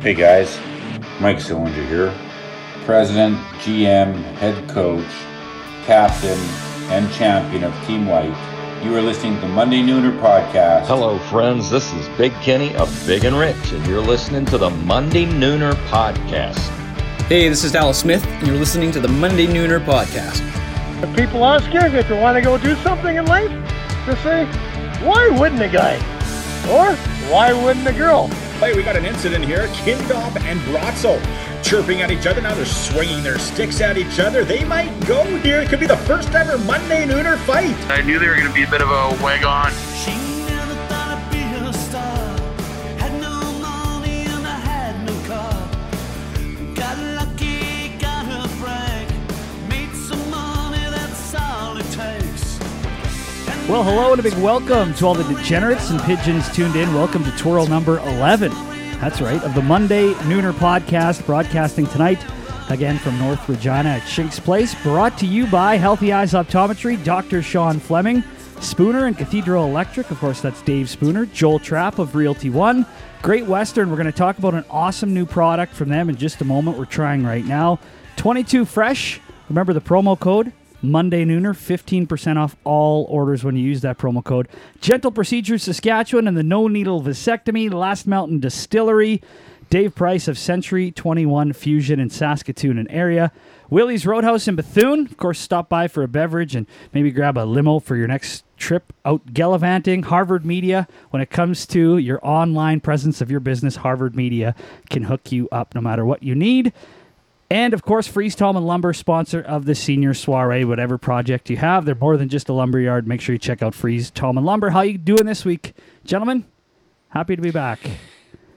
Hey guys, Mike Sillinger here, President, GM, Head Coach, Captain, and Champion of Team White. You are listening to the Monday Nooner Podcast. Hello, friends. This is Big Kenny of Big and Rich, and you're listening to the Monday Nooner Podcast. Hey, this is Dallas Smith, and you're listening to the Monday Nooner Podcast. If people ask you if you want to go do something in life, just say, why wouldn't a guy? Or why wouldn't a girl? Hey, we got an incident here. Kindob and Brazzo chirping at each other. Now they're swinging their sticks at each other. They might go here. It could be the first ever Monday Nooner fight. I knew they were going to be a bit of a wag on. Well, hello and a big welcome to all the degenerates and pigeons tuned in. Welcome to twirl number 11. That's right, of the Monday Nooner podcast, broadcasting tonight again from North Regina at Shink's Place. Brought to you by Healthy Eyes Optometry, Dr. Sean Fleming, Spooner and Cathedral Electric. Of course, that's Dave Spooner, Joel Trapp of Realty One, Great Western. We're going to talk about an awesome new product from them in just a moment. We're trying right now. 22 Fresh. Remember the promo code? Monday Nooner, 15% off all orders when you use that promo code. Gentle Procedures Saskatchewan and the No Needle Vasectomy, Last Mountain Distillery, Dave Price of Century 21 Fusion in Saskatoon and area. Willie's Roadhouse in Bethune. Of course, stop by for a beverage and maybe grab a limo for your next trip out gallivanting. Harvard Media, when it comes to your online presence of your business, Harvard Media can hook you up no matter what you need. And of course, Freeze Tallman Lumber, sponsor of the senior soiree, whatever project you have. They're more than just a lumber yard. Make sure you check out Freeze Tallman Lumber. How you doing this week, gentlemen? Happy to be back.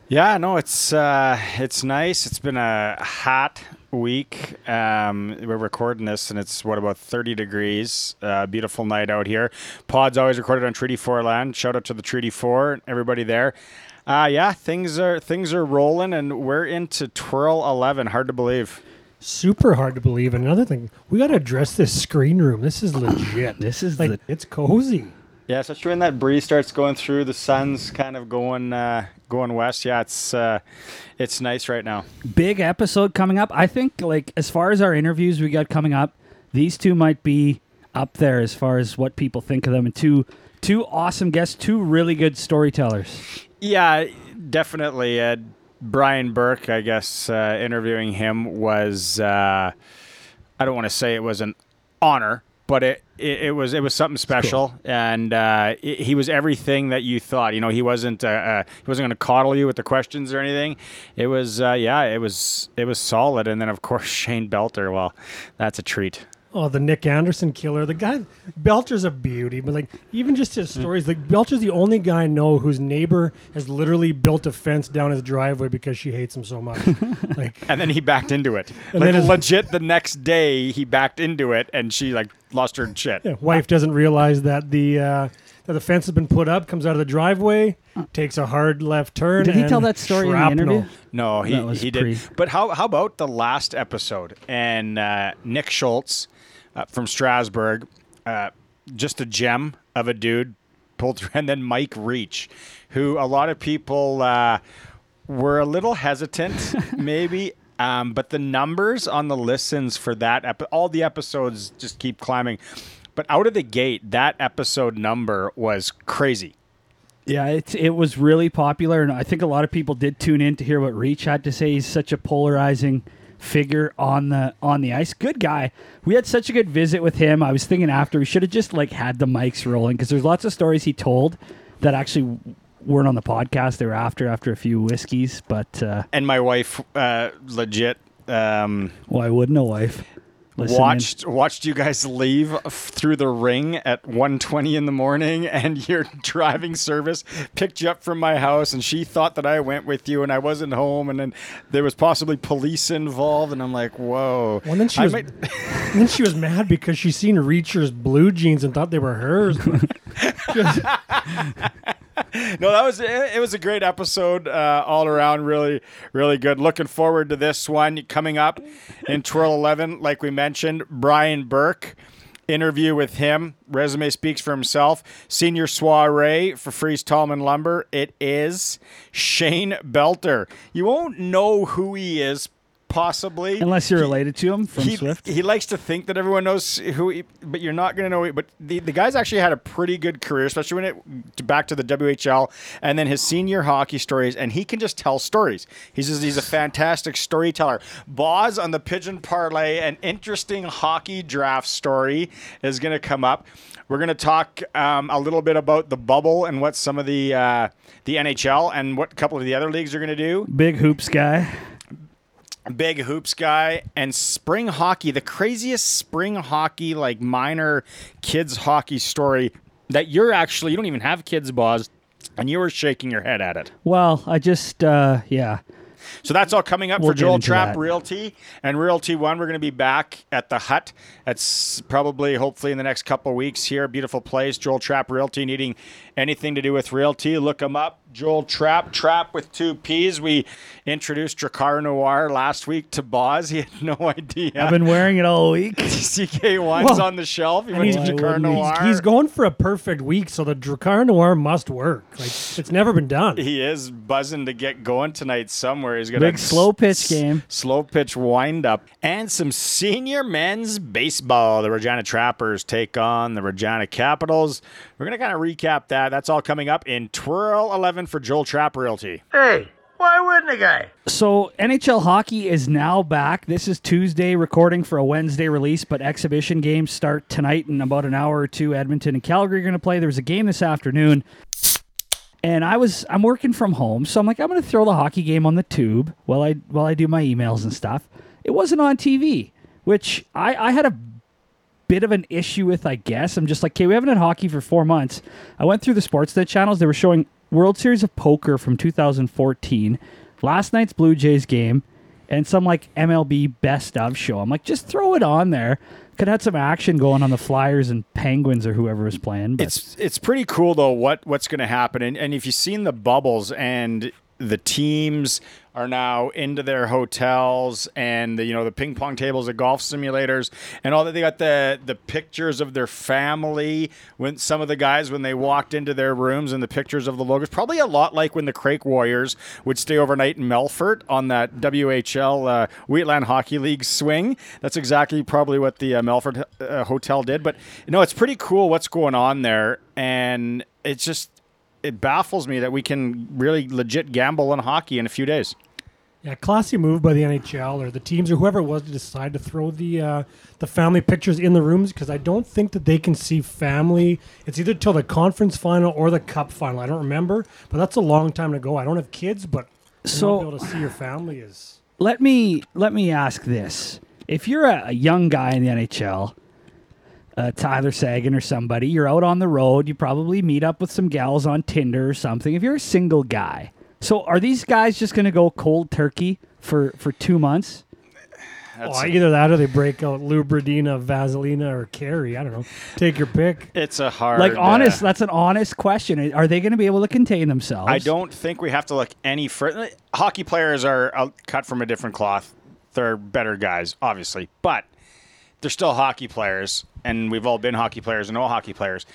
Yeah, no, it's uh, it's nice. It's been a hot week. Um, we're recording this, and it's what about thirty degrees. Uh, beautiful night out here. Pod's always recorded on Treaty Four land. Shout out to the Treaty Four, everybody there. Uh, yeah, things are things are rolling, and we're into twirl eleven. Hard to believe. Super hard to believe. And another thing, we got to address this screen room. This is legit. This is like the it's cozy. Yeah, especially when that breeze starts going through, the sun's kind of going uh, going west. Yeah, it's uh, it's nice right now. big episode coming up. I think, like, as far as our interviews we got coming up, these two might be up there as far as what people think of them. And two, two awesome guests, two really good storytellers. Yeah, definitely. Uh, Brian Burke, I guess, uh, interviewing him was, uh, I don't want to say it was an honor, but it, it, it was it was something special, and uh, it, he was everything that you thought. You know, he wasn't uh, uh, he wasn't going to coddle you with the questions or anything. It was uh, yeah, it was it was solid. And then of course Shane Belter. Well, that's a treat. Oh, the Nick Anderson killer. The guy, Belcher's a beauty, but like, even just his stories, like, Belcher's the only guy I know whose neighbor has literally built a fence down his driveway because she hates him so much. like, And then he backed into it. And like then his- legit, the next day he backed into it, and she like lost her shit. yeah, wife doesn't realize that the, uh, that the fence has been put up, comes out of the driveway, takes a hard left turn. Did he and tell that story in the interview? No, he, That was he pre- did. But how how about the last episode and uh, Nick Schultz uh, from Strasbourg, uh, just a gem of a dude pulled through, and then Mike Reach, who a lot of people uh, were a little hesitant, maybe. Um, but the numbers on the listens for that epi- all the episodes just keep climbing. But out of the gate, that episode number was crazy. Yeah, it, it was really popular, and I think a lot of people did tune in to hear what Reach had to say. He's such a polarizing figure on the on the ice. Good guy. We had such a good visit with him. I was thinking after we should have just like had the mics rolling because there's lots of stories he told that actually weren't on the podcast. They were after after a few whiskeys, but uh, And my wife, uh, legit. Um, well, I wouldn't a wife? Listen watched watched you guys leave through the ring at 1.20 in the morning and your driving service picked you up from my house and she thought that i went with you and i wasn't home and then there was possibly police involved and i'm like whoa Well, then she I was, might- and then she was mad because she seen Reacher's blue jeans and thought they were hers. no that was it, was a great episode uh, all around really really good looking forward to this one coming up in twirl 11 like we mentioned brian burke interview with him. Resume speaks for himself. Senior soiree for Freeze Tallman Lumber. It is Shane Belter. You won't know who he is, possibly. Unless you're related to him from he, Swift. he likes to think that everyone knows who, he, but you're not going to know. But the, the guy's actually had a pretty good career, especially when it back to the WHL and then his senior hockey stories. And he can just tell stories. He's just, he's a fantastic storyteller. Boz on the Pigeon Parlay, an interesting hockey draft story is going to come up. We're going to talk um, a little bit about the bubble and what some of the uh, the NHL and what a couple of the other leagues are going to do Big hoops guy. Big hoops guy and spring hockey the craziest spring hockey like minor kids hockey story that you're actually you don't even have kids boss and you were shaking your head at it Well, I just uh yeah. so that's all coming up We'll for Joel Trapp that. Realty and Realty One. We're going to be back at the Hut. That's probably, hopefully, in the next couple of weeks here. Beautiful place. Joel Trapp Realty. Needing anything to do with realty, look them up. Joel Trapp, Trapp with two P's. We introduced Drakkar Noir last week to Boz. He had no idea. I've been wearing it all week. CK1's Well, on the shelf. He went he's, to Drakkar? Noir. he's going for a perfect week, so the Drakkar Noir must work. Like it's never been done. He is buzzing to get going tonight somewhere. He's got Big a slow pitch s- game. slow pitch wind up, and some senior men's baseball. The Regina Trappers take on the Regina Capitals. We're gonna kind of recap that. That's all coming up in Twirl Eleven for Joel Trapp Realty. Hey, why wouldn't a guy? So NHL hockey is now back. This is Tuesday recording for a Wednesday release, but exhibition games start tonight in about an hour or two. Edmonton and Calgary are going to play. There was a game this afternoon. And I was I'm working from home, so I'm like I'm going to throw the hockey game on the tube while I while I do my emails and stuff. It wasn't on TV, which I I had a bit of an issue with, I guess. I'm just like, okay, we haven't had hockey for four months. I went through the Sportsnet channels. They were showing World Series of Poker from 2014, last night's Blue Jays game, and some like MLB best of show. I'm like, just throw it on there. Could have had some action going on the Flyers and Penguins or whoever was playing. But It's it's pretty cool though what what's going to happen and, and if you've seen the bubbles and the teams are now into their hotels and the you know the ping pong tables the golf simulators and all that. They got the the pictures of their family when some of the guys when they walked into their rooms and the pictures of the logos probably a lot like when the Crake Warriors would stay overnight in Melfort on that WHL uh, Wheatland Hockey League swing. That's exactly probably what the uh, Melfort uh, hotel did. But you know it's pretty cool what's going on there. And it's just it baffles me that we can really legit gamble on hockey in a few days. Yeah, classy move by the NHL or the teams or whoever it was to decide to throw the uh, the family pictures in the rooms because I don't think that they can see family. It's either till the conference final or the cup final. I don't remember, but that's a long time to go. I don't have kids, but So- not be able to see your family is let me let me ask this: If you're a, a young guy in the NHL, uh, Tyler Seguin or somebody, you're out on the road. You probably meet up with some gals on Tinder or something. If you're a single guy, so are these guys just going to go cold turkey for for two months? oh, either that or they break out Lubradina, Vaselina, or Carrie. I don't know. Take your pick. It's a hard. Like honest, uh, that's an honest question. Are they going to be able to contain themselves? I don't think we have to look any further. Hockey players are uh, cut from a different cloth. They're better guys, obviously, but they're still hockey players, and we've all been hockey players and all hockey players.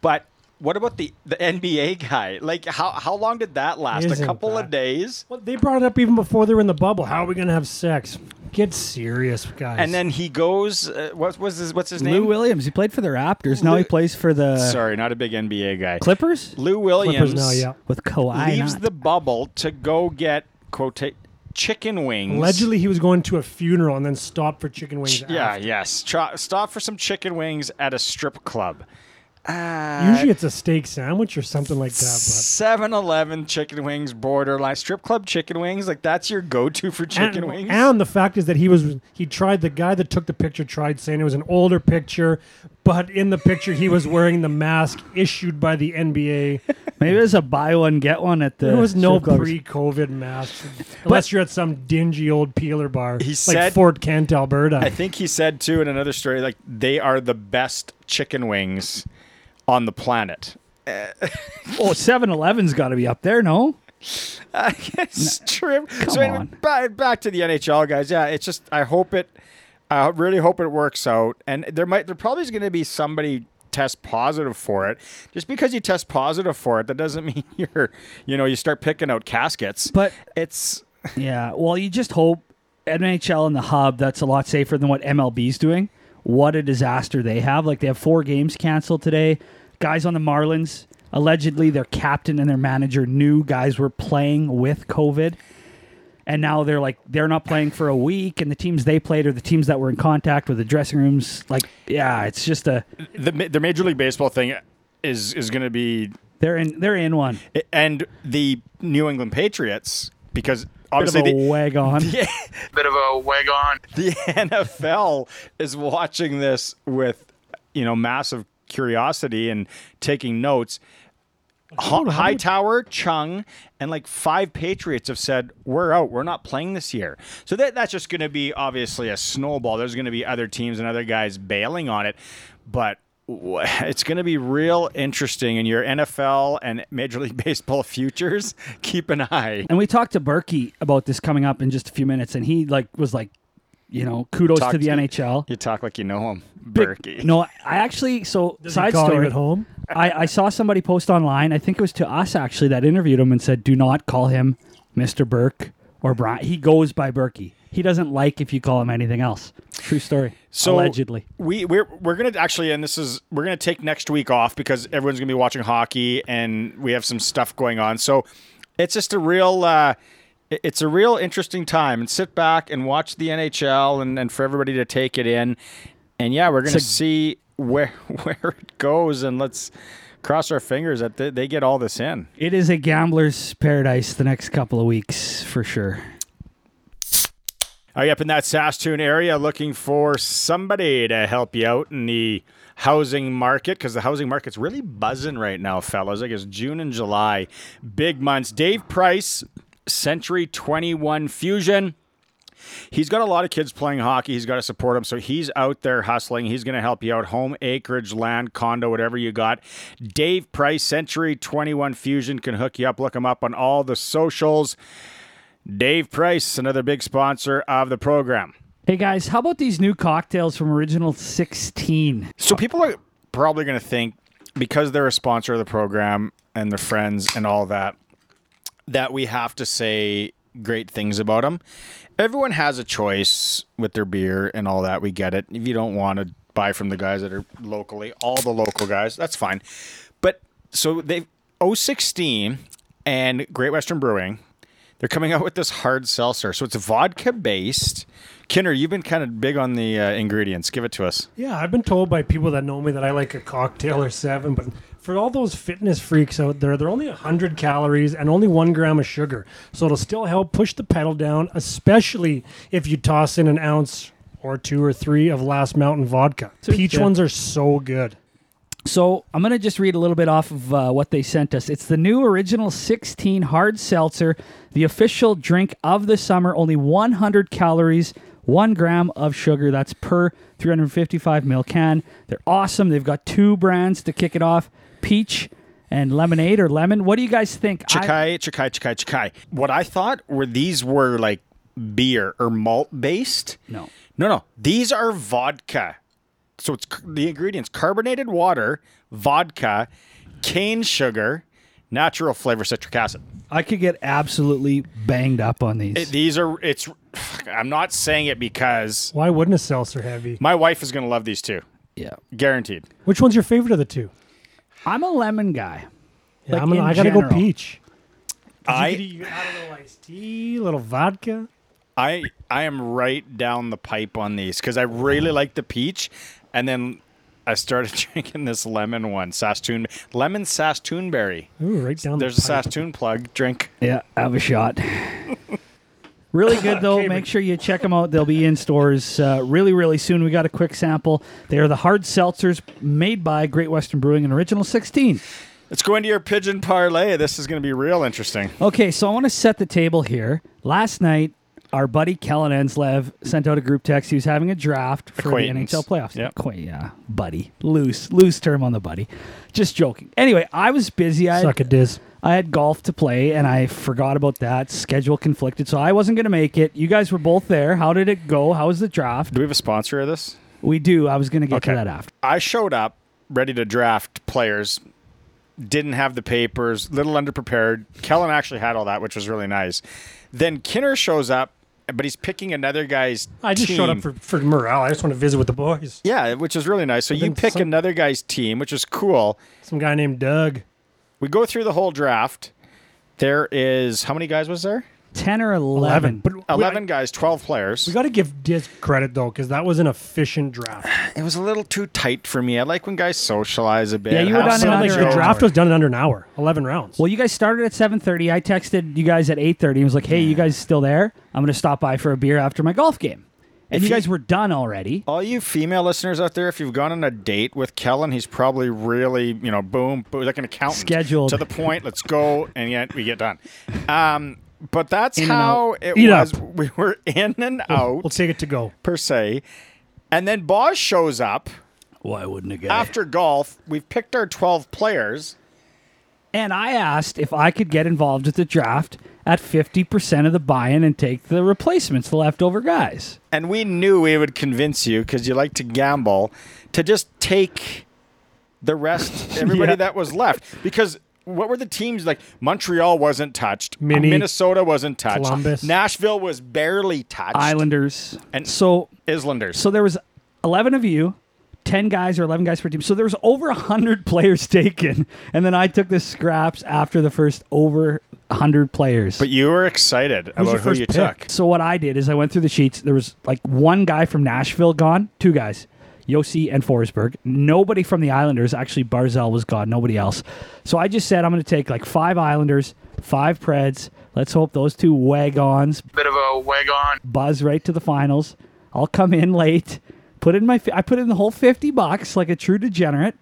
But what about the the NBA guy? Like, how how long did that last? Isn't a couple of days. Well, they brought it up even before they were in the bubble. How are we going to have sex? Get serious, guys. And then he goes. Uh, what was his? What's his name? Lou? Williams. He played for the Raptors. Now he plays for the Sorry, not a big NBA guy. Clippers Lou Williams Clippers now, yeah. with Kawhi. leaves not. the bubble to go get quote chicken wings. Allegedly, he was going to a funeral and then stopped for chicken wings. Yeah, after. yes. Stop for some chicken wings at a strip club. Uh, Usually it's a steak sandwich or something like that. 7 Eleven chicken wings, borderline. Strip club chicken wings, like that's your go to for chicken and, wings? and the fact is that he was he tried the guy that took the picture tried saying it was an older picture, but in the picture he was wearing the mask issued by the NBA. Maybe it was a buy one get one at the. There was no strip pre-COVID mask unless you're at some dingy old peeler bar, He like said- Fort Kent, Alberta. I think he said too in another story, like they are the best chicken wings on the planet. Oh, 7-Eleven's got to be up there, no? I guess true. come so anyway, on. ba- back to the NHL guys. Yeah, it's just I hope it. I really hope it works out. And there might there probably is going to be somebody test positive for it. Just because you test positive for it, that doesn't mean you're you know you start picking out caskets. But it's Yeah, well, you just hope NHL and the hub that's a lot safer than what MLB's doing. What a disaster they have! Like they have four games canceled today. Guys on the Marlins allegedly their captain and their manager knew guys were playing with COVID, and now they're like they're not playing for a week. And the teams they played are the teams that were in contact with the dressing rooms. Like, yeah, it's just a the the Major League Baseball thing is is going to be they're in they're in one. and the New England Patriots because Bit of obviously a the, wag on. Bit of a wag on. the NFL is watching this with you know massive curiosity and taking notes. Hi- Hightower, Chung, and like five Patriots have said we're out. We're not playing this year. So that that's just going to be obviously a snowball. There's going to be other teams and other guys bailing on it, but it's going to be real interesting in your NFL and Major League Baseball futures. Keep an eye. And we talked to Berkey about this coming up in just a few minutes, and he like was like, you know, kudos Talk to the to- NHL. You talk like you know him, Big- Berkey. No, I actually so Does he side call you story at home? I, I saw somebody post online. I think it was to us actually that interviewed him and said, "Do not call him Mr. Burke or Brian." He goes by Berkey. He doesn't like if you call him anything else. True story. So allegedly, we we're we're gonna actually, and this is we're gonna take next week off because everyone's gonna be watching hockey and we have some stuff going on. So it's just a real. Uh, it- it's a real interesting time and sit back and watch the NHL and, and for everybody to take it in. And yeah, we're gonna It's see where where it goes and let's cross our fingers that they, they get all this in. it is a gambler's paradise the next couple of weeks for sure. Are you up in that Saskatoon area looking for somebody to help you out in the housing market? Because the housing market's really buzzing right now, fellas. I guess June and July, big months. Dave Price, Century 21 Fusion. He's got a lot of kids playing hockey. He's got to support them. So he's out there hustling. He's going to help you out. Home, acreage, land, condo, whatever you got. Dave Price, Century 21 Fusion can hook you up. Look him up on all the socials. Dave Price, another big sponsor of the program. Hey guys, how about these new cocktails from Original 16? So people are probably going to think because they're a sponsor of the program and they're friends and all that that we have to say great things about them. Everyone has a choice with their beer and all that. We get it. If you don't want to buy from the guys that are locally, all the local guys, that's fine. But so they 016 and Great Western Brewing, they're coming out with this hard seltzer. So it's vodka based. Kinner, you've been kind of big on the uh, ingredients. Give it to us. Yeah, I've been told by people that know me that I like a cocktail or seven, but for all those fitness freaks out there, they're only 100 calories and only one gram of sugar. So it'll still help push the pedal down, especially if you toss in an ounce or two or three of Last Mountain vodka. Peach yeah. ones are so good. So I'm going to just read a little bit off of uh, what they sent us. It's the new original 16 hard seltzer, the official drink of the summer. Only 100 calories, one gram of sugar. That's per 355 ml can. They're awesome. They've got two brands to kick it off: peach and lemonade or lemon. What do you guys think? I- Chikai, Chikai, Chikai, Chikai. What I thought were these were like beer or malt based. no. No, no. These are vodka. So it's the ingredients carbonated water, vodka, cane sugar, natural flavor citric acid. I could get absolutely banged up on these. It- these are, it's, I'm not saying it because Why wouldn't a seltzer heavy? my wife is going to love these two. yeah. Guaranteed. Which one's your favorite of the two? I'm a lemon guy. Yeah, Like I'm gonna, in I gotta go general. peach. I, you could, you could add a little iced tea, a little vodka. I I am right down the pipe on these because I really like the peach, and then I started drinking this lemon one, Saskatoon lemon Saskatoonberry. Ooh, right down There's the a pipe. Saskatoon plug. Drink. Yeah, have a shot. really good though. Make sure you check them out. They'll be in stores uh, really, really soon. We got a quick sample. They are the hard seltzers made by Great Western Brewing and Original 16. Let's go into your pigeon parlay. This is going to be real interesting. Okay, so I want to set the table here. Last night, our buddy Kellen Enslev sent out a group text. He was having a draft for the NHL playoffs. Yep. Acquaint- yeah, buddy. Loose, loose term on the buddy. Just joking. Anyway, I was busy. I Suck had, a diz. I had golf to play, and I forgot about that. Schedule conflicted, so I wasn't going to make it. You guys were both there. How did it go? How was the draft? Do we have a sponsor of this? We do. I was going to get Okay. to that after. I showed up ready to draft players. Didn't have the papers, little underprepared. Kellen actually had all that, which was really nice. Then Kinner shows up, but he's picking another guy's. I just showed up for, for morale. I just want to visit with the boys. Yeah, which is really nice. So you pick some- another guy's team, which is cool. Some guy named Doug. We go through the whole draft. There is how many guys was there? 10 or 11. 11. But we- Eleven guys, twelve players. We got to give Diz credit though, because that was an efficient draft. It was a little too tight for me. I like when guys socialize a bit. Yeah, you were have done in some under like an the draft was done in under an hour, eleven rounds. Well, you guys started at 7:30. I texted you guys at 8:30. He was like, "Hey, you guys still there? I'm going to stop by for a beer after my golf game." And If you you- guys were done already. All you female listeners out there, if you've gone on a date with Kellen, he's probably really, you know, boom, boom like an accountant. Scheduled. To the point, let's go, and yet we get done. Um, but that's In how it Eat was. up. We were in and out, We'll take it to go. per se. And then Boss shows up Why wouldn't a guy? after golf. We've picked our 12 players. And I asked if I could get involved with the draft at 50% of the buy-in and take the replacements, the leftover guys. And we knew we would convince you because you like to gamble to just take the rest, everybody Yeah. that was left. Because what were the teams like? Montreal wasn't touched. Mini. Minnesota wasn't touched. Columbus. Nashville was barely touched. Islanders. And- so Islanders. so there was 11 of you, 10 guys or 11 guys per team. So there was over 100 players taken. And then I took the scraps after the first over 100 players. but you were excited about your who you pick? took. So what I did is I went through the sheets. There was like one guy from Nashville gone, two guys, Josi and Forsberg. Nobody from the Islanders. Actually, Barzal was gone. Nobody else. So I just said I'm going to take like five Islanders, five Preds. Let's hope those two wagons Bit of a wagon. buzz right to the finals. I'll come in late. Put in my. I put in the whole fifty bucks like a true degenerate.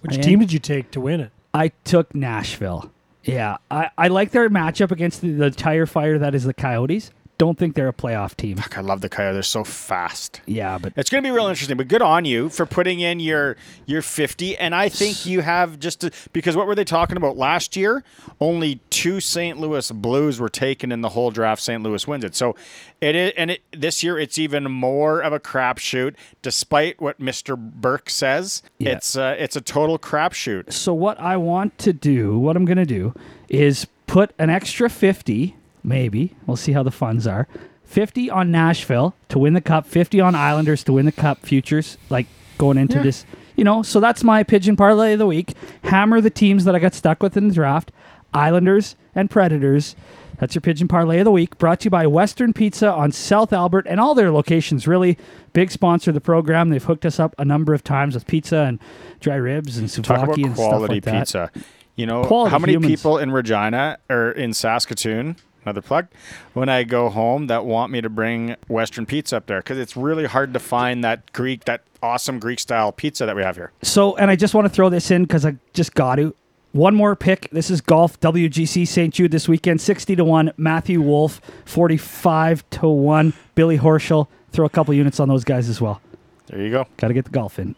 Which And- team did you take to win it? I took Nashville. Yeah, I, I like their matchup against the, the tire fire that is the Coyotes. Don't think they're a playoff team. Fuck, I love the Coyotes. They're so fast. Yeah, but It's going to be real interesting, but good on you for putting in your your 50 and I think you have just to, because what were they talking about last year? Only two St. Louis Blues were taken in the whole draft. St. Louis wins it. So it is and it, this year it's even more of a crapshoot despite what Mr. Burke says. Yeah. It's uh, it's a total crapshoot. So what I want to do, what I'm going to do, is put an extra 50, maybe. We'll see how the funds are. 50 on Nashville to win the cup, 50 on Islanders to win the cup futures, like going into this, you know. So that's my pigeon parlay of the week. Hammer the teams that I got stuck with in the draft Islanders and Predators. That's your pigeon parlay of the week. Brought to you by Western Pizza on South Albert and all their locations. Really big sponsor of the program. They've hooked us up a number of times with pizza and dry ribs and souvlaki and stuff like that. pizza. You know, Quality how many humans. people in Regina or in Saskatoon, another plug, when I go home that want me to bring Western pizza up there? Because it's really hard to find that Greek, that awesome Greek style pizza that we have here. So, and I just want to throw this in because I just got to. One more pick. This is golf WGC St. Jude this weekend. 60 to 1. Matthew Wolff, 45 to 1. Billy Horschel. Throw a couple units on those guys as well. There you go. Got to get the golf in.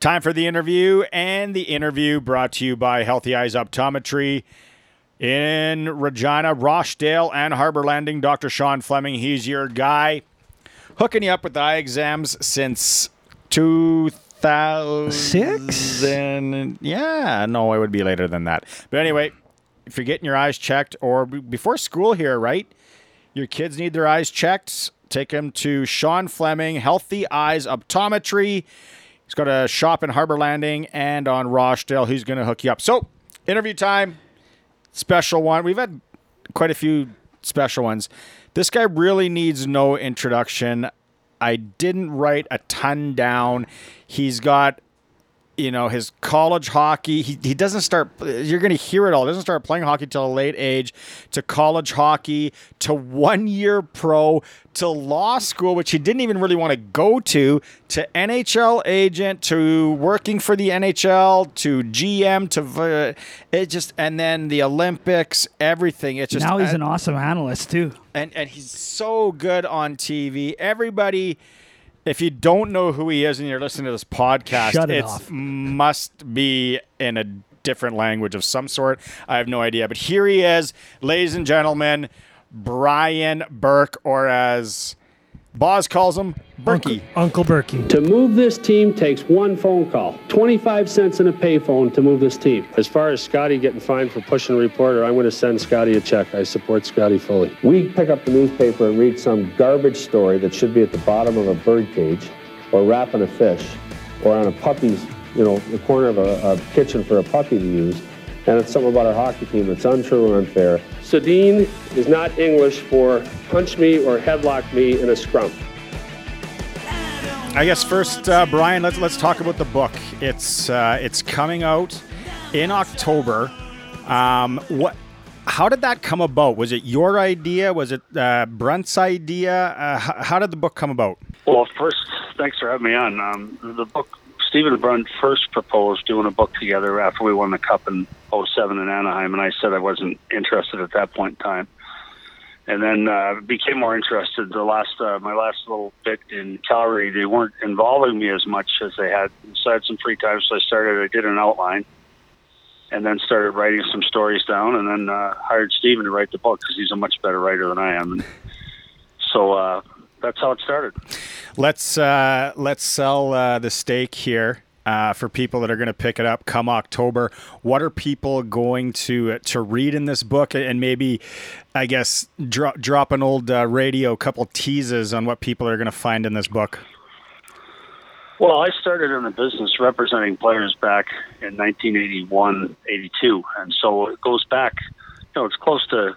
Time for the interview, and the interview brought to you by Healthy Eyes Optometry in Regina, Rochdale, and Harbor Landing. Dr. Sean Fleming, he's your guy, hooking you up with eye exams since 2000. Six? Yeah, no, it would be later than that. But anyway, if you're getting your eyes checked, or before school here, right? Your kids need their eyes checked. Take them to Sean Fleming, Healthy Eyes Optometry. He's got a shop in Harbor Landing and on Rochdale. He's going to hook you up. So, interview time, special one. We've had quite a few special ones. This guy really needs no introduction. I didn't write a ton down. He's got you know his college hockey. He, he doesn't start. You're going to hear it all. he Doesn't start playing hockey till a late age. To college hockey, to one year pro, to law school, which he didn't even really want to go to. To NHL agent, to working for the NHL, to GM, to uh, it just and then the Olympics, everything. It's just now he's uh, an awesome analyst too. and and he's so good on TV. Everybody, if you don't know who he is and you're listening to this podcast, it must be in a different language of some sort. I have no idea, but here he is, ladies and gentlemen, Brian Burke, or as Boz calls him, Berkey. Uncle Berkey. To move this team takes one phone call, 25 cents in a payphone to move this team. As far as Scotty getting fined for pushing a reporter, I'm going to send Scotty a check. I support Scotty fully. We pick up the newspaper and read some garbage story that should be at the bottom of a bird cage, or wrapping a fish, or on a puppy's, you know, the corner of a, a kitchen for a puppy to use. And it's something about our hockey team that's untrue and unfair. Sedin is not English for punch me or headlock me in a scrum. I guess first, uh, Brian, let's let's talk about the book. It's uh, it's coming out in October. Um, what? How did that come about? Was it your idea? Was it uh, Brunt's idea? Uh, h- how did the book come about? Well, first, thanks for having me on. Um, the book, Stephen Brunt first proposed doing a book together after we won the Cup in 07 in Anaheim, and I said I wasn't interested at that point in time. And then uh, became more interested. The last, uh, my last little bit in Calgary, they weren't involving me as much as they had. So I had some free time, so I started. I did an outline, and then started writing some stories down, and then uh, hired Stephen to write the book because he's a much better writer than I am. And so uh, that's how it started. Let's uh, let's sell uh, the stake here uh, for people that are going to pick it up come October. What are people going to to read in this book, and maybe, I guess, drop drop an old uh, radio couple teases on what people are going to find in this book. Well, I started in the business representing players back in 1981, 82, and so it goes back. You know, it's close to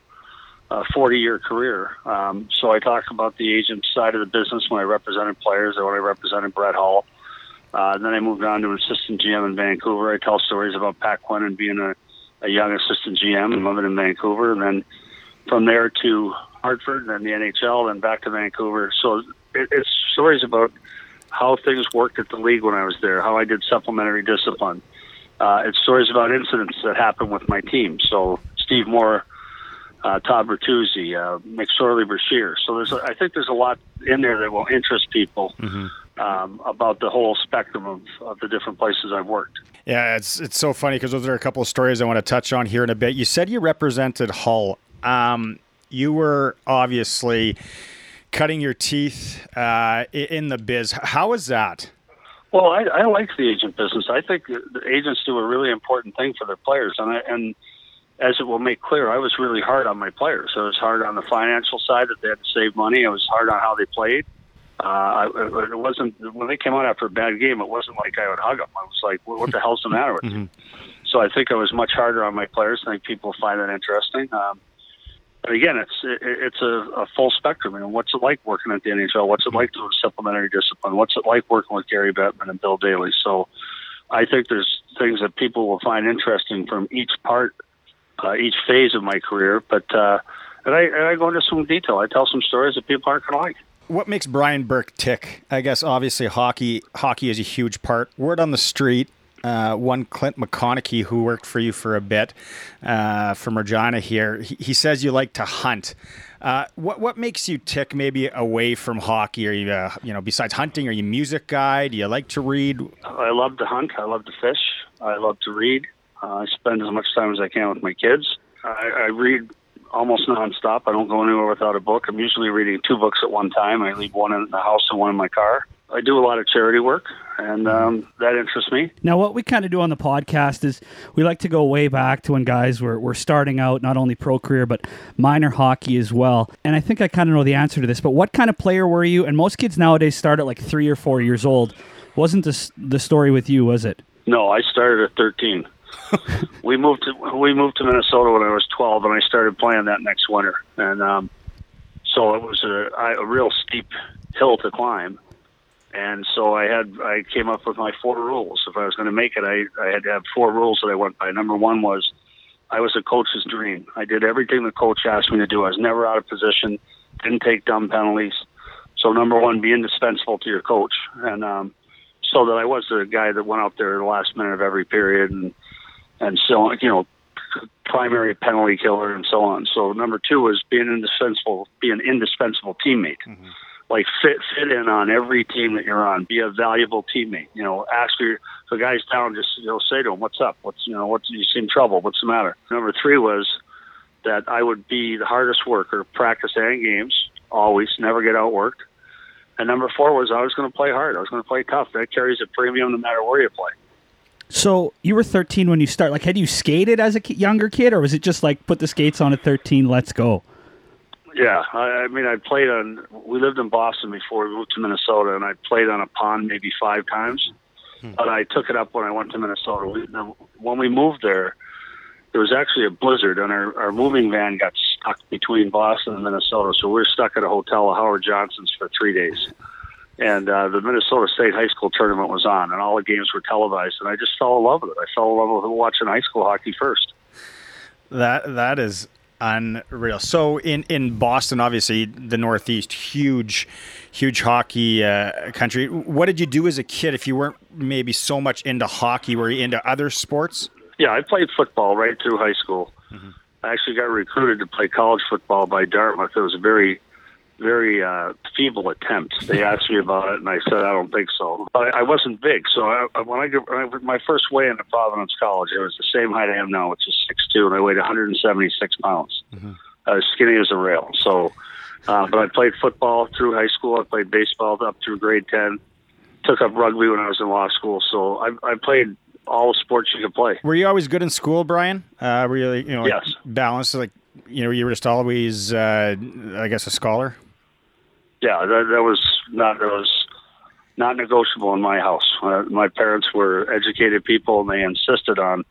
a 40-year career. Um, so I talk about the agent side of the business when I represented players, or when I represented Brett Hull. Uh, and then I moved on to assistant GM in Vancouver. I tell stories about Pat Quinn and being a, a young assistant GM and living in Vancouver, and then from there to Hartford, and then the NHL, then back to Vancouver. So it, it's stories about how things worked at the league when I was there, how I did supplementary discipline. Uh, it's stories about incidents that happened with my team. So Steve Moore, uh, Todd Bertuzzi, uh, McSorley Brashear. So there's, a, I think there's a lot in there that will interest people um, about the whole spectrum of, of the different places I've worked. Yeah, it's it's so funny because those are a couple of stories I want to touch on here in a bit. You said you represented Hull. Um, you were obviously cutting your teeth uh, in the biz. How was that? Well, I, I like the agent business. I think agents do a really important thing for their players, and I, and as it will make clear, I was really hard on my players. I was hard on the financial side that they had to save money. I was hard on how they played. Uh, I, it wasn't when they came out after a bad game. It wasn't like I would hug them. I was like, "What what the hell's the matter with you?" So I think I was much harder on my players. I think people find that interesting. Um, but again, it's it, it's a, a full spectrum. You know, what's it like working at the NHL? What's it like doing supplementary discipline? What's it like working with Gary Bettman and Bill Daly? So I think there's things that people will find interesting from each part, uh, each phase of my career. But uh, and I, and I go into some detail. I tell some stories that people aren't going to like. What makes Brian Burke tick? I guess obviously hockey. Hockey is a huge part. Word on the street. Uh, one Clint McConaughey, who worked for you for a bit uh, from Regina here, he, he says you like to hunt. Uh, what what makes you tick? Maybe away from hockey, or you uh, you know besides hunting, are you a music guy? Do you like to read? I love to hunt. I love to fish. I love to read. Uh, I spend as much time as I can with my kids. I, I read almost nonstop. I don't go anywhere without a book. I'm usually reading two books at one time. I leave one in the house and one in my car. I do a lot of charity work, and um, that interests me. Now, what we kind of do on the podcast is we like to go way back to when guys were, were starting out, not only pro career, but minor hockey as well. And I think I kind of know the answer to this, but what kind of player were you? And most kids nowadays start at like three or four years old. Wasn't this the story with you, was it? No, I started at 13. we moved to we moved to Minnesota when I was 12, and I started playing that next winter. And um, so it was a, a real steep hill to climb. And so I had I came up with my four rules. If I was going to make it, I, I had to have four rules that I went by. Number one was I was a coach's dream. I did everything the coach asked me to do. I was never out of position, didn't take dumb penalties. So number one, be indispensable to your coach, and um, so that I was the guy that went out there the last minute of every period, and and so you know, primary penalty killer and so on. So number two was being indispensable, be an indispensable teammate. Mm-hmm. Like fit fit in on every team that you're on. Be a valuable teammate. You know, ask your if the guy's down. Just you know, say to him, "What's up? What's you know, what's you seem trouble? What's the matter?" Number three was that I would be the hardest worker, practice and games, always, never get outworked. And number four was I was going to play hard. I was going to play tough. That carries a premium no matter where you play. So you were 13 when you start. Like, had you skated as a younger kid, or was it just like put the skates on at 13, let's go? Yeah, I, I mean, I played on. We lived in Boston before we moved to Minnesota, and I played on a pond maybe five times. Hmm. But I took it up when I went to Minnesota. We, the, when we moved there, there was actually a blizzard, and our, our moving van got stuck between Boston and Minnesota. So we were stuck at a hotel at Howard Johnson's for three days. And uh, the Minnesota State High School tournament was on, and all the games were televised. And I just fell in love with it. I fell in love with watching high school hockey first. That that is unreal. So in in Boston, obviously the Northeast, huge, huge hockey uh, country. What did you do as a kid? If you weren't maybe so much into hockey, were you into other sports? Yeah, I played football right through high school. I actually got recruited to play college football by Dartmouth. It was a very, very uh, feeble attempt. They asked me about it, and I said I don't think so. But I, I wasn't big, so I, when I, when my first way into Providence College, I was the same height I am now, which is six two, and I weighed 176 pounds. I was skinny as a rail. So, uh, but I played football through high school. I played baseball up through grade 10. Took up rugby when I was in law school. So I, I played all the sports you could play. Were you always good in school, Brian? Uh, were you, you know, Yes. balanced? Like, you know, you were just always, uh, I guess, a scholar. Yeah, that, that was not that was not negotiable in my house. Uh, my parents were educated people, and they insisted on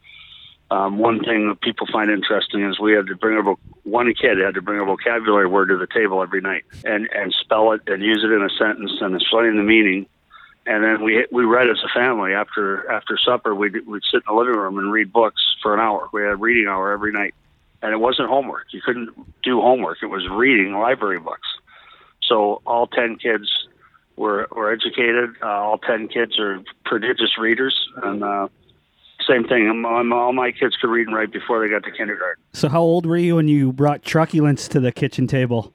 um, one thing that people find interesting is we had to bring a one kid had to bring a vocabulary word to the table every night and and spell it and use it in a sentence and explain the meaning. And then we we read as a family after after supper. We'd we'd sit in the living room and read books for an hour. We had a reading hour every night, and it wasn't homework. You couldn't do homework. It was reading library books. So all ten kids were were educated. Uh, all ten kids are prodigious readers, and uh, same thing. Um, um, all my kids could read and write before they got to kindergarten. So how old were you when you brought truculence to the kitchen table?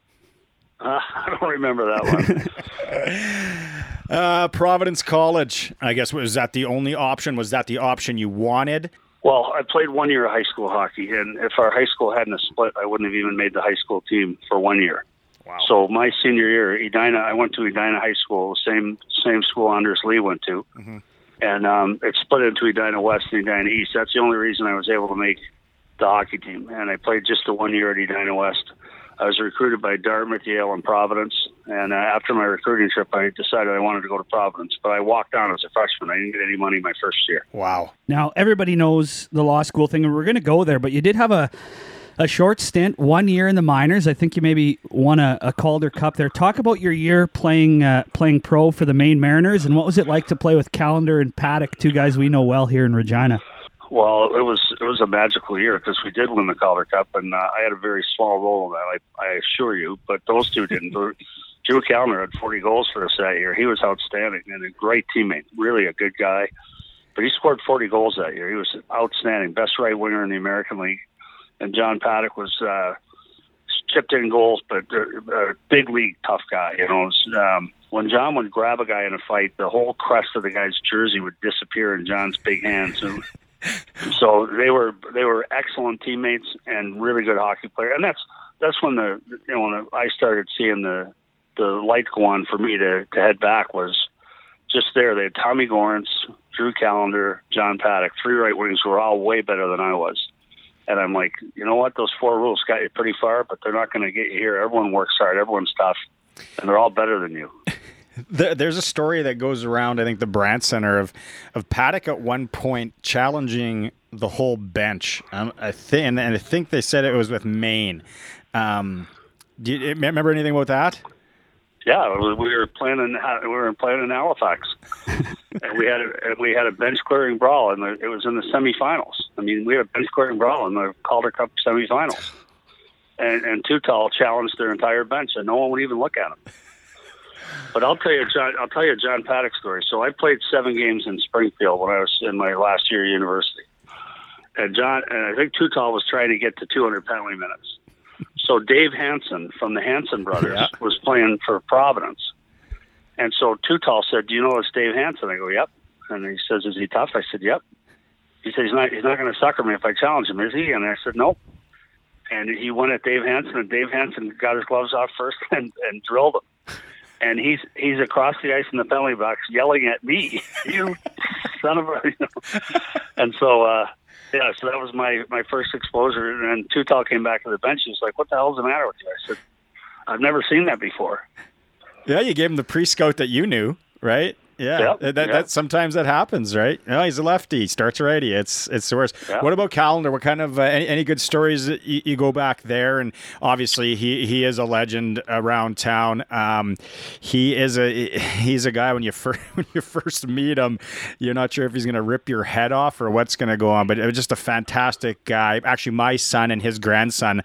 Uh, I don't remember that one. Uh, Providence College. I guess was that the only option? Was that the option you wanted? well, I played one year of high school hockey, and if our high school hadn't have split, I wouldn't have even made the high school team for one year. Wow. So my senior year, Edina, I went to Edina High School, the same same school Anders Lee went to, and um, it split into Edina West and Edina East. That's the only reason I was able to make the hockey team, and I played just the one year at Edina West. I was recruited by Dartmouth, Yale, and Providence, and uh, after my recruiting trip, I decided I wanted to go to Providence, but I walked on as a freshman. I didn't get any money my first year. Wow. Now everybody knows the law school thing, and we're going to go there. But you did have a a short stint, one year in the minors. I think you maybe won a, a Calder Cup there. Talk about your year playing uh, playing pro for the Maine Mariners, and what was it like to play with Callender and Paddock, two guys we know well here in Regina. Well, it was it was a magical year because we did win the Calder Cup, and uh, I had a very small role in that. I, I assure you, but those two didn't. Drew Callender had 40 goals for us that year. He was outstanding and a great teammate. Really a good guy, but he scored 40 goals that year. He was outstanding, best right winger in the American League. And John Paddock was uh, chipped in goals, but uh, a big league tough guy. You know, was, um, when John would grab a guy in a fight, the whole crest of the guy's jersey would disappear in John's big hands. And so they were they were excellent teammates and really good hockey player. And that's that's when the you know when I started seeing the the light go on for me to to head back was just there. They had Tommy Gorence, Drew Callender, John Paddock, three right wings who were all way better than I was. And I'm like, you know what? Those four rules got you pretty far, but they're not going to get you here. Everyone works hard. Everyone's tough, and they're all better than you. There's a story that goes around, I think, the Brandt Center of of Paddock at one point challenging the whole bench. Um, I think, and I think they said it was with Maine. Um, do you remember anything about that? Yeah, we we were playing in we were playing in Halifax, and we had a, and we had a bench clearing brawl, and it was in the semifinals. I mean, we had a bench clearing brawl in the Calder Cup semifinals, and and Tutal challenged their entire bench, and no one would even look at him. But I'll tell you, John. I'll tell you a John Paddock story. So I played seven games in Springfield when I was in my last year of university, and John and I think Tutal was trying to get to 200 penalty minutes. So Dave Hanson from the Hanson brothers Yeah. was playing for Providence, and so Tutal said, "Do you know it's Dave Hanson?" I go, "Yep." And he says, "Is he tough?" I said, "Yep." He said, "He's not. He's not going to sucker me if I challenge him, is he?" And I said, "Nope." And he went at Dave Hanson, and Dave Hanson got his gloves off first and, and drilled him. And he's he's across the ice in the penalty box yelling at me, "You son of a!" You know? And so, uh, yeah, so that was my my first exposure. And Tutal came back to the bench. He's like, "What the hell's the matter with you?" I said, "I've never seen that before." Yeah, you gave him the pre-scout that you knew, right? Yeah, Yep, that, that, yep. that sometimes that happens, right? No, he's a lefty, starts righty. It's it's the worst. Yeah. What about Callender? What kind of uh, any, any good stories you, you go back there? And obviously, he he is a legend around town. Um, he is a he's a guy when you first when you first meet him, you're not sure if he's going to rip your head off or what's going to go on. But it was just a fantastic guy. Actually, my son and his grandson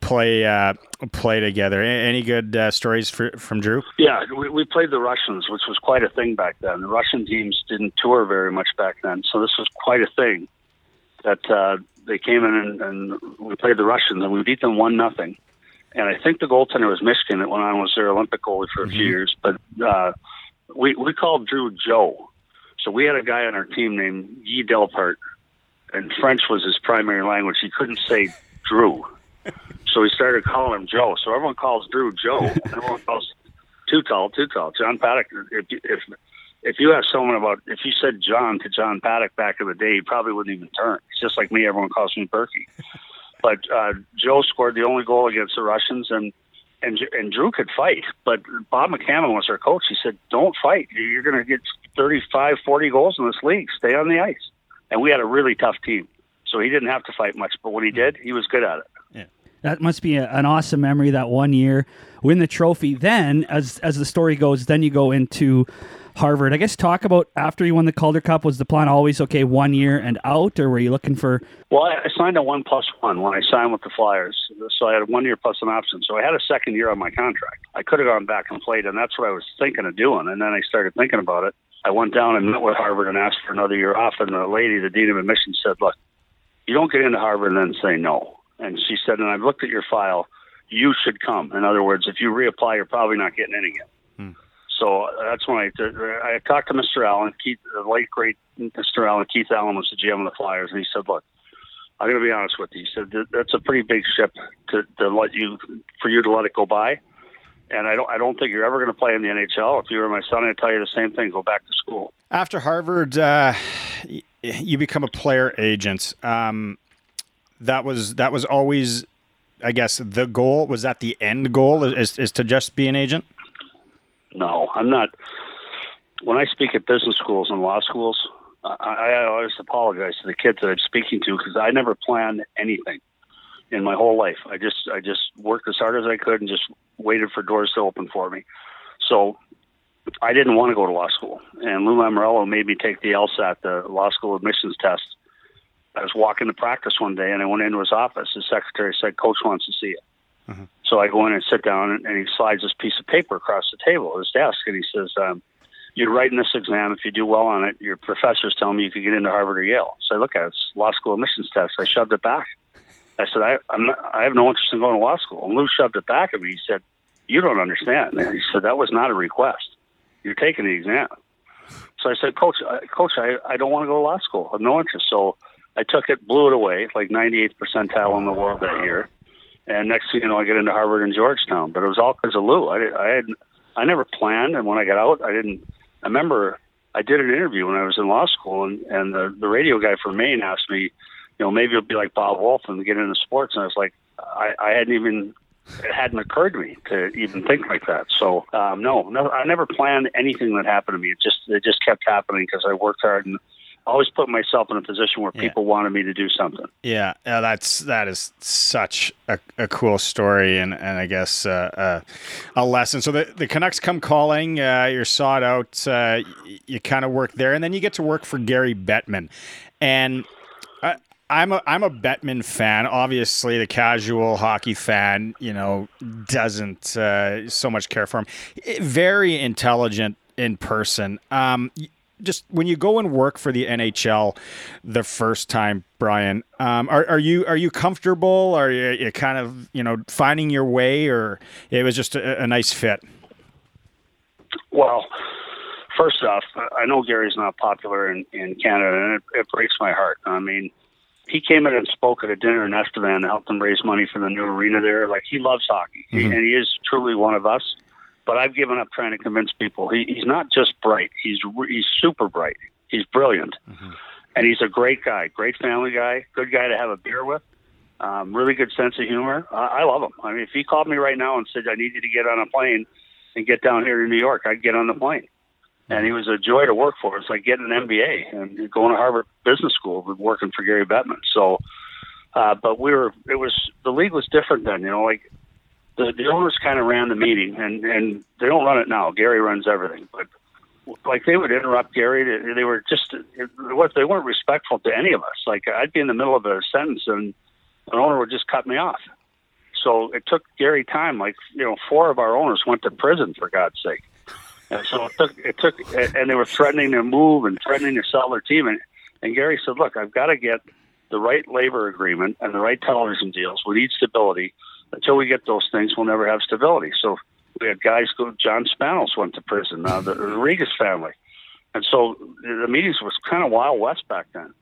play uh, play together. Any good uh, stories for, from Drew? Yeah, we, we played the Russians, which was quite a thing back then. The Russian teams didn't tour very much back then, so this was quite a thing. That uh, they came in and, and we played the Russians, and we beat them one nothing. And I think the goaltender was Michigan that went on was their Olympic goalie for a few years. But uh, we we called Drew Joe, so we had a guy on our team named Guy Delparte, and French was his primary language. He couldn't say Drew. So we started calling him Joe. So everyone calls Drew Joe. Everyone calls too tall, too tall. John Paddock. If you- if if you ask someone about if you said John to John Paddock back in the day, he probably wouldn't even turn. It's just like me. Everyone calls me Berkey. But uh, Joe scored the only goal against the Russians, and and and Drew could fight. But Bob McCammon was our coach. He said, "Don't fight. You're going to get 35, 40 goals in this league. Stay on the ice." And we had a really tough team, so he didn't have to fight much. But when he did, he was good at it. That must be a, an awesome memory. That one year, win the trophy. Then, as as the story goes, then you go into Harvard. I guess talk about after you won the Calder Cup. Was the plan always okay, one year and out, or were you looking for? Well, I signed a one plus one when I signed with the Flyers, so I had a one year plus an option. So I had a second year on my contract. I could have gone back and played, and that's what I was thinking of doing. And then I started thinking about it. I went down and met with Harvard and asked for another year off. And the lady, the dean of admissions, said, "Look, you don't get into Harvard and then say no." And she said, "And I've looked at your file. You should come. In other words, if you reapply, you're probably not getting in again." So uh, that's when I I talked to Mr. Allen, Keith, the late great Mr. Allen. Keith Allen was the GM of the Flyers, and he said, "Look, I'm going to be honest with you." He said that's a pretty big ship to, to let you for you to let it go by, and I don't I don't think you're ever going to play in the NHL. If you were my son, I'd tell you the same thing: go back to school. After Harvard, uh, y- you become a player agent. Um, that was that was always, I guess, the goal. Was that the end goal? Is, is to just be an agent? No, I'm not. When I speak at business schools and law schools, I, I always apologize to the kids that I'm speaking to because I never planned anything in my whole life. I just I just worked as hard as I could and just waited for doors to open for me. So I didn't want to go to law school, and Lou Lamoriello made me take the LSAT, the law school admissions test. I was walking to practice one day, and I went into his office. His secretary said, "Coach wants to see you." So I go in and sit down, and, and he slides this piece of paper across the table at his desk, and he says, um, "You're writing this exam. If you do well on it, your professors tell me you could get into Harvard or Yale." So I look at it, it's law school admissions test. I shoved it back. I said, I, I'm not, I have no interest in going to law school. And Lou shoved it back at me. He said, You don't understand. And he said, That was not a request. You're taking the exam. So I said, Coach, I, Coach, I, I don't want to go to law school. I have no interest. So I took it, blew it away, like 98th percentile in the world that year. And next thing you know, I get into Harvard and Georgetown. But it was all because of Lou. I, did, I had, I never planned. And when I got out, I didn't. I remember I did an interview when I was in law school, and and the the radio guy from Maine asked me, you know, maybe it'll be like Bob Woolf and get into sports. And I was like, I, I hadn't even. It hadn't occurred to me to even think like that. So um, no, no, I never planned anything that happened to me. It just it just kept happening because I worked hard and always put myself in a position where people wanted me to do something. Yeah, yeah, that's that is such a, a cool story, and, and I guess uh, uh, a lesson. So the, the Canucks come calling, uh, you're sought out, uh, you kind of work there, and then you get to work for Gary Bettman, and I'm a I'm a Bettman fan. Obviously, the casual hockey fan, you know, doesn't uh, so much care for him. Very intelligent in person. Um, just when you go and work for the NHL the first time, Brian, um, are, are you are you comfortable? Are you, you kind of you know finding your way, or it was just a, a nice fit? Well, first off, I know Gary's not popular in, in Canada, and it, it breaks my heart. I mean, he came in and spoke at a dinner in Estevan to help them raise money for the new arena there. Like, he loves hockey, Mhm. and he is truly one of us. But I've given up trying to convince people. He, he's not just bright; he's he's super bright. He's brilliant, and he's a great guy, great family guy, good guy to have a beer with. Um, really good sense of humor. I, I love him. I mean, if he called me right now and said, "I need you to get on a plane and get down here to New York," I'd get on the plane. And he was a joy to work for. It's like getting an MBA and going to Harvard Business School, but working for Gary Bettman. So, uh, but we were. It was the league was different then. You know, like the the owners kind of ran the meeting, and and they don't run it now. Gary runs everything, but like they would interrupt Gary. They, were just what they weren't respectful to any of us. Like I'd be in the middle of a sentence and an owner would just cut me off. So it took Gary time. Like you know, four of our owners went to prison for God's sake. And so it took it took, and they were threatening to move and threatening to sell their team. And, and Gary said, "Look, I've got to get the right labor agreement and the right television deals. We need stability. Until we get those things, we'll never have stability." So we had guys go. John Spanos went to prison. Uh, the Rodriguez family, and so the meetings was kind of wild west back then.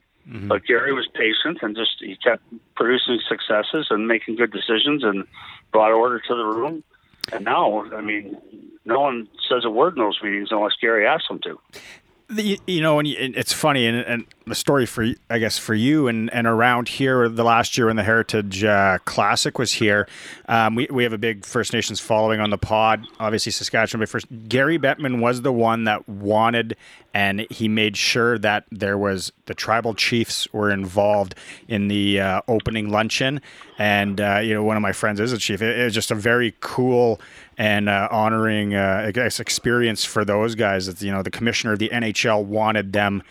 But Gary was patient and just he kept producing successes and making good decisions and brought order to the room. And now, I mean, no one says a word in those meetings unless Gary asks them to. You know, and it's funny, and, and the story for I guess for you and, and around here the last year when the Heritage uh, Classic was here, um, we we have a big First Nations following on the pod. Obviously, Saskatchewan. But first, Gary Bettman was the one that wanted, and he made sure that there was the tribal chiefs were involved in the uh, opening luncheon. And uh, you know, one of my friends is a chief. It, it was just a very cool and uh, honoring, uh, experience for those guys. That you know, the commissioner of the NHL wanted them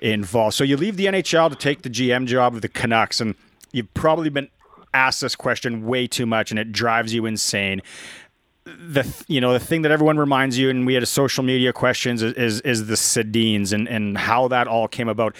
involved. So you leave the NHL to take the GM job of the Canucks, and you've probably been asked this question way too much, and it drives you insane. The you know the thing that everyone reminds you, and we had a social media questions is is, is the Sedins and and how that all came about.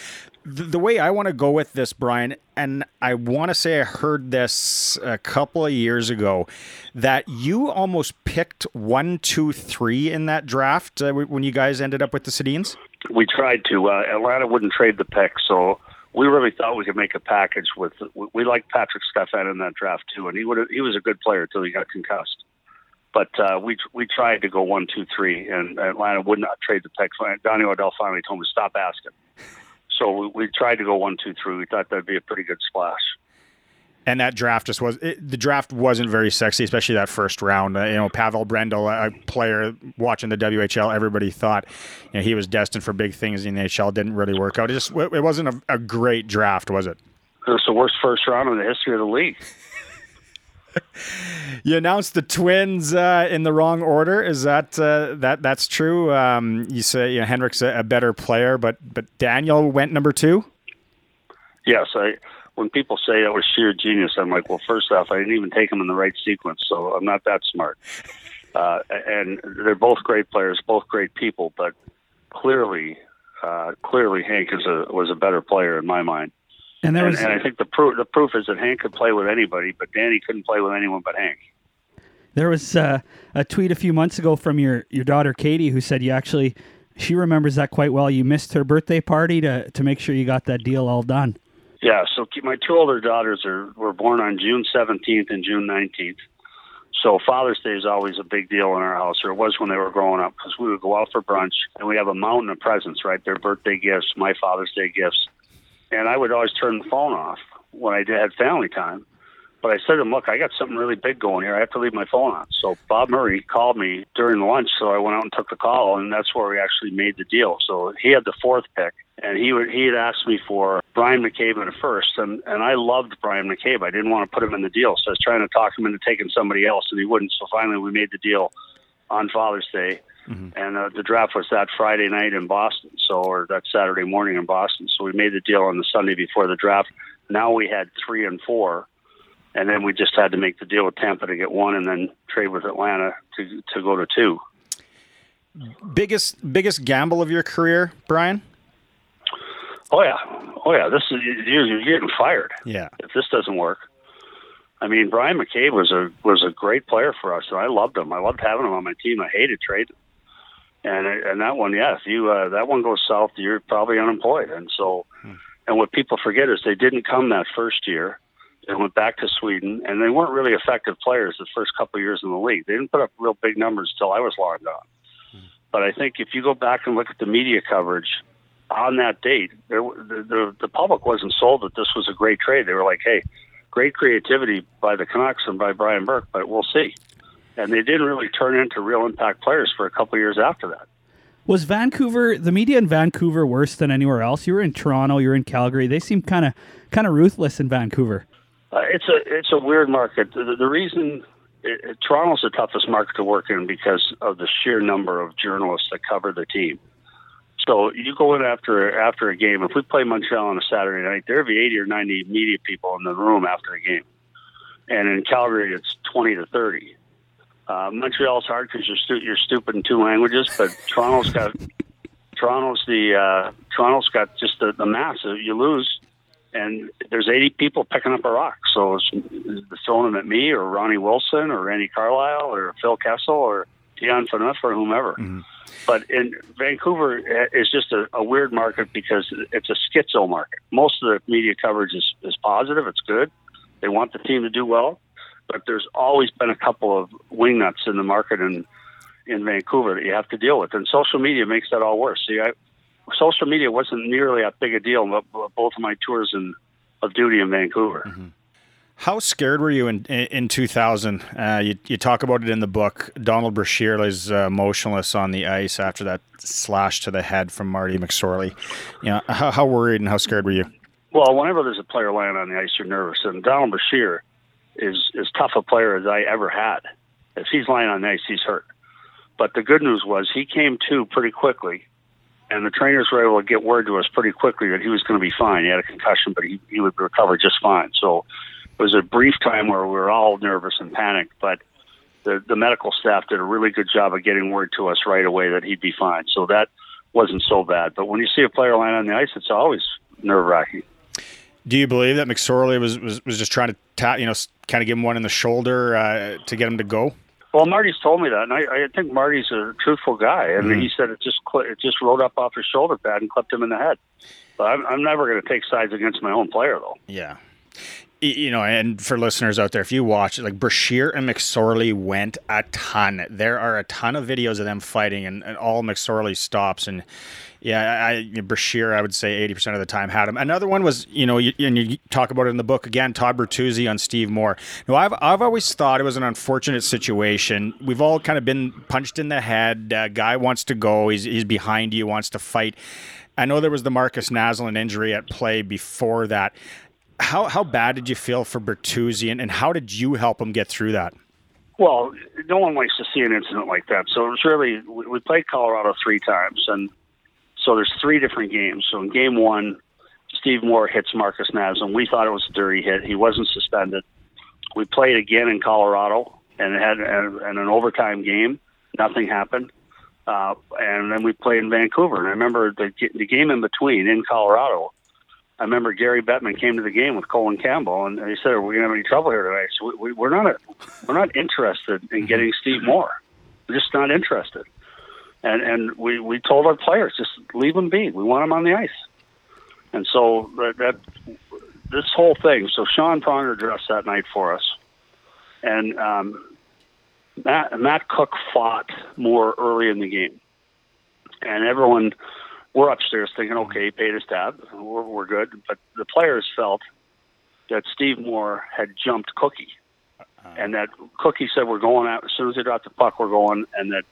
The, way I want to go with this, Brian, and I want to say I heard this a couple of years ago, that you almost picked one, two, three in that draft uh, when you guys ended up with the Sedins. We tried to. Uh, Atlanta wouldn't trade the pick, so we really thought we could make a package with. We, we liked Patrik Stefan in that draft too, and he would he was a good player until he got concussed. But uh, we we tried to go one, two, three, and Atlanta would not trade the pick. Donnie Waddell finally told me stop asking. So we, we tried to go one, two, three. We thought that'd be a pretty good splash. and that draft just was it, the draft wasn't very sexy, especially that first round. Uh, you know, Pavel Brendl, a player watching the WHL, everybody thought you know, he was destined for big things in the NHL. Didn't really work out. It just it wasn't a, a great draft, was it? It was the worst first round in the history of the league. You announced the Twins uh, in the wrong order. Is that uh, that that's true? Um, you say you know, Henrik's a, a better player, but but Daniel went number two. Yes, I. When people say it was sheer genius, I'm like, well, first off, I didn't even take them in the right sequence, so I'm not that smart. Uh, and they're both great players, both great people, but clearly, uh, clearly, Hank is a was a better player in my mind. And there and, was and I think the proof the proof is that Hank could play with anybody, but Danny couldn't play with anyone but Hank. There was uh, a tweet a few months ago from your, your daughter Katie who said you actually she remembers that quite well. You missed her birthday party to to make sure you got that deal all done. Yeah, so my two older daughters are were born on June 17th and June 19th. So Father's Day is always a big deal in our house, or it was when they were growing up, because we would go out for brunch and we have a mountain of presents, right? Their birthday gifts, my Father's Day gifts, and I would always turn the phone off when I had family time. But I said to him, look, I got something really big going here. I have to leave my phone on. So Bob Murray called me during lunch, so I went out and took the call, and that's where we actually made the deal. So he had the fourth pick, and he would, he had asked me for Bryan McCabe in the first, and and I loved Bryan McCabe. I didn't want to put him in the deal, so I was trying to talk him into taking somebody else, and he wouldn't. So finally, we made the deal on Father's Day, and uh, the draft was that Friday night in Boston, so or that Saturday morning in Boston. So we made the deal on the Sunday before the draft. Now we had three and four, and then we just had to make the deal with Tampa to get one, and then trade with Atlanta to to go to two. Biggest biggest gamble of your career, Brian? Oh yeah, oh yeah. This is you're, you're getting fired Yeah. if this doesn't work. I mean, Bryan McCabe was a was a great player for us, and I loved him. I loved having him on my team. I hated trading, and and that one, yeah, if you uh, that one goes south, you're probably unemployed. And so, and what people forget is they didn't come that first year. They went back to Sweden, and they weren't really effective players the first couple of years in the league. They didn't put up real big numbers until I was long gone. But I think if you go back and look at the media coverage on that date, there, the, the the public wasn't sold that this was a great trade. They were like, "Hey, great creativity by the Canucks and by Brian Burke, but we'll see." And they didn't really turn into real impact players for a couple years after that. Was Vancouver the media in Vancouver worse than anywhere else? You were in Toronto, you were in Calgary. They seem kind of kind of ruthless in Vancouver. Uh, it's a it's a weird market. The, the reason it, it, Toronto's the toughest market to work in because of the sheer number of journalists that cover the team. So you go in after after a game. If we play Montreal on a Saturday night, there'll be eighty or ninety media people in the room after a game, and in Calgary it's twenty to thirty. Uh, Montreal's hard because you're stu- you're stupid in two languages, but Toronto's got Toronto's the uh, Toronto's got just the, the mass. You lose, and there's 80 people picking up a rock. So it's it's throwing them at me or Ronnie Wilson or Randy Carlyle or Phil Kessel or Dion Phaneuf or whomever. But in Vancouver is just a, a weird market because it's a schizo market. Most of the media coverage is, is positive. It's good. They want the team to do well, but there's always been a couple of wingnuts in the market in in Vancouver that you have to deal with, and social media makes that all worse. See, I, social media wasn't nearly that big a deal, but both of my tours in, of duty in Vancouver. How scared were you in in, in 2000? Uh, you, you talk about it in the book. Donald Brashear is uh, motionless on the ice after that slash to the head from Marty McSorley. You know, how, how worried and how scared were you? Well, whenever there's a player lying on the ice, you're nervous. And Donald Brashear is as tough a player as I ever had. If he's lying on ice, he's hurt. But the good news was he came to pretty quickly, and the trainers were able to get word to us pretty quickly that he was going to be fine. He had a concussion, but he, he would recover just fine. So it was a brief time where we were all nervous and panicked, but the, the medical staff did a really good job of getting word to us right away that he'd be fine. So that wasn't so bad. But when you see a player lying on the ice, it's always nerve wracking. Do you believe that McSorley was, was, was just trying to tap, you know, kind of give him one in the shoulder uh, to get him to go? Well, Marty's told me that, and I, I think Marty's a truthful guy. I mean, he said it just cl- it just rode up off his shoulder pad and clipped him in the head. But I'm, I'm never going to take sides against my own player, though. Yeah. You know, and for listeners out there, if you watch, like Brashear and McSorley went a ton. There are a ton of videos of them fighting, and, and all McSorley stops. And yeah, I, I Brashear, I would say eighty percent of the time had him. Another one was, you know, you, and you talk about it in the book again, Todd Bertuzzi on Steve Moore. Now, I've I've always thought it was an unfortunate situation. We've all kind of been punched in the head. Uh, guy wants to go. He's he's behind you. Wants to fight. I know there was the Markus Naslund injury at play before that. How how bad did you feel for Bertuzzi, and, and how did you help him get through that? Well, no one likes to see an incident like that. So it was really we played Colorado three times, and so there's three different games. So in game one, Steve Moore hits Markus Naslund. We thought it was a dirty hit. He wasn't suspended. We played again in Colorado and had and, an overtime game. Nothing happened. Uh, and then we played in Vancouver. And I remember the, the game in between in Colorado. I remember Gary Bettman came to the game with Colin Campbell, and he said, "Are we going to have any trouble here tonight?" So we, we, we're not we're not interested in getting Steve Moore. We're just not interested. And and we, we told our players just leave them be. We want them on the ice. And so that, that this whole thing. So Sean Pronger dressed that night for us, and um, Matt Matt Cooke fought Moore early in the game, and everyone we're upstairs thinking, okay, he paid his tab, we're, we're good. But the players felt that Steve Moore had jumped Cookie, and that Cookie said, "We're going out as soon as they drop the puck, we're going," and that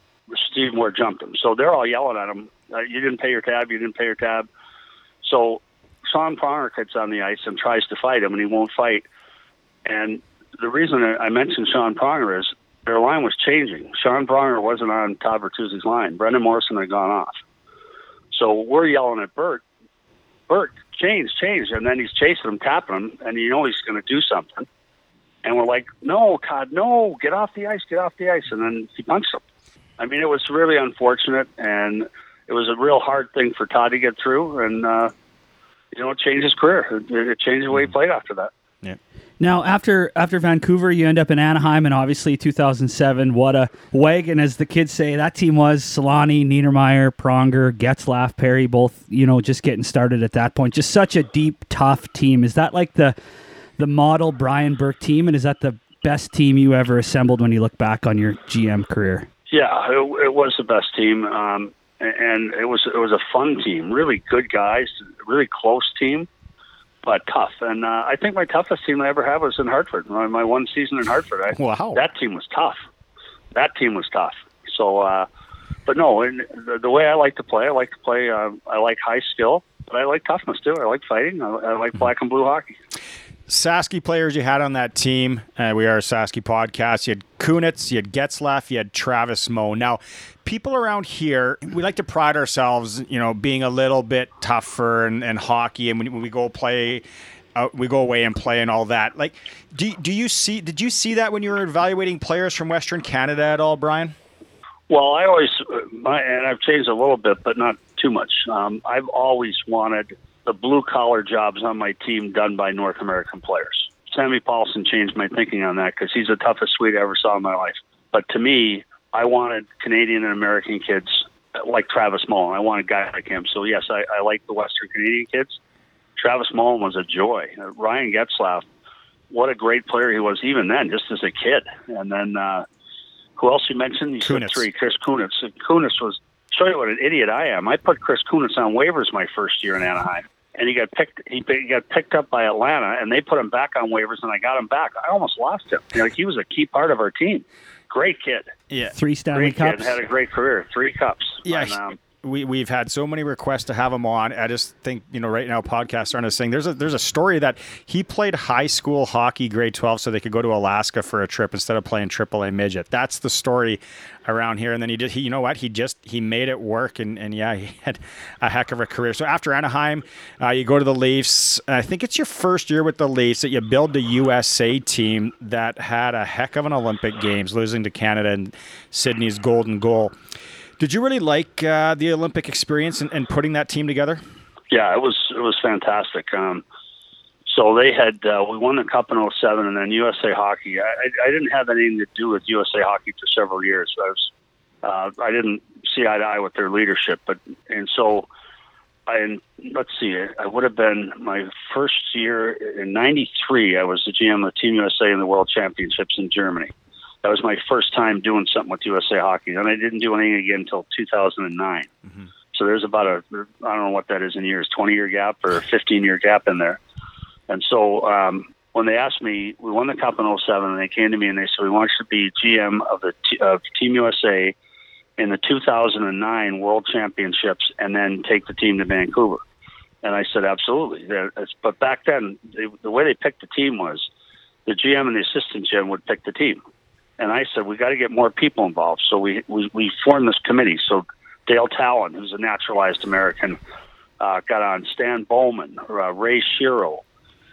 Steve Moore jumped him. So they're all yelling at him, uh, "You didn't pay your tab! You didn't pay your tab!" So Sean Pronger gets on the ice and tries to fight him, and he won't fight. And the reason I mentioned Sean Pronger is their line was changing. Sean Pronger wasn't on Todd Bertuzzi's line. Brendan Morrison had gone off. So we're yelling at Bert, Bert, change, change. And then he's chasing him, tapping him, and you know he's going to do something. And we're like, no, Todd, no, get off the ice, get off the ice. And then he punched him. I mean, it was really unfortunate, and it was a real hard thing for Todd to get through. And, uh, you know, it changed his career. It, it changed the way he played after that. Yeah. Now, after after Vancouver, you end up in Anaheim, and obviously 2007. What a wagon, as the kids say. That team was Selanne, Niedermayer, Pronger, Getzlaf, Perry, both you know just getting started at that point. Just such a deep, tough team. Is that like the the model Brian Burke team, and is that the best team you ever assembled when you look back on your GM career? Yeah, it, it was the best team, um, and it was it was a fun team. Really good guys, really close team, but tough. And uh, I think my toughest team I ever had was in Hartford. My, my one season in Hartford. I, Wow. that team was tough. That team was tough. So, uh, but no, and the, the way I like to play, I like to play. Uh, I like high skill, but I like toughness too. I like fighting. I, I like black and blue hockey. Sasky players you had on that team. Uh, we are a Sasky podcast. You had Kunitz, you had Getzlaf, you had Travis Moen. Now, people around here, we like to pride ourselves, you know, being a little bit tougher and, and hockey. And when, when we go play, uh, we go away and play and all that. Like, do do you see? Did you see that when you were evaluating players from Western Canada at all, Brian? Well, I always, my, and I've changed a little bit, but not too much. Um, I've always wanted the blue collar jobs on my team done by North American players. Sammy Pahlsson changed my thinking on that because he's the toughest Swede I ever saw in my life. But to me, I wanted Canadian and American kids like Travis Moen. I wanted guys like him. So yes, I, I like the Western Canadian kids. Travis Moen was a joy. Uh, Ryan Getzlaf, what a great player he was even then, just as a kid. And then uh, who else you mentioned? You said Kunitz. three. Chris Kunitz. And Kunitz was show you what an idiot I am. I put Chris Kunitz on waivers my first year in Anaheim, and he got picked. He he got picked up by Atlanta, and they put him back on waivers, and I got him back. I almost lost him. You know, he was a key part of our team. Great kid. Yeah. Three Stanley Great kid. Cups. Had a great career. Three cups. Yeah, And, um, we we've had so many requests to have him on. I just think you know right now podcasts aren't a thing. There's a there's a story that he played high school hockey grade 12 so they could go to Alaska for a trip instead of playing AAA midget. That's the story around here. And then he did he you know what he just he made it work and and yeah he had a heck of a career. So after Anaheim, uh, you go to the Leafs. I think it's your first year with the Leafs that you build the USA team that had a heck of an Olympic Games, losing to Canada and Sidney's golden goal. Did you really like uh, the Olympic experience and, and putting that team together? yeah, it was it was fantastic. Um, so they had uh, we won the cup in 07 and then USA Hockey. I, I, didn't have anything to do with USA Hockey for several years. I was uh, I didn't see eye to eye with their leadership, but and so I and let's see, I would have been my first year in '93. I was the GM of Team USA in the World Championships in Germany. That was my first time doing something with USA Hockey, and I didn't do anything again until 2009. So there's about a I don't know what that is in years, 20 year gap or 15 year gap in there. And so um, when they asked me, we won the cup in 07, and they came to me and they said, we want you to be GM of the of Team USA in the 2009 World Championships, and then take the team to Vancouver. And I said, absolutely. But back then, they, the way they picked the team was the GM and the assistant GM would pick the team. And I said, we got to get more people involved. So we, we, we formed this committee. So Dale Tallon, who's a naturalized American, uh, got on Stan Bowman, uh, Ray Shero.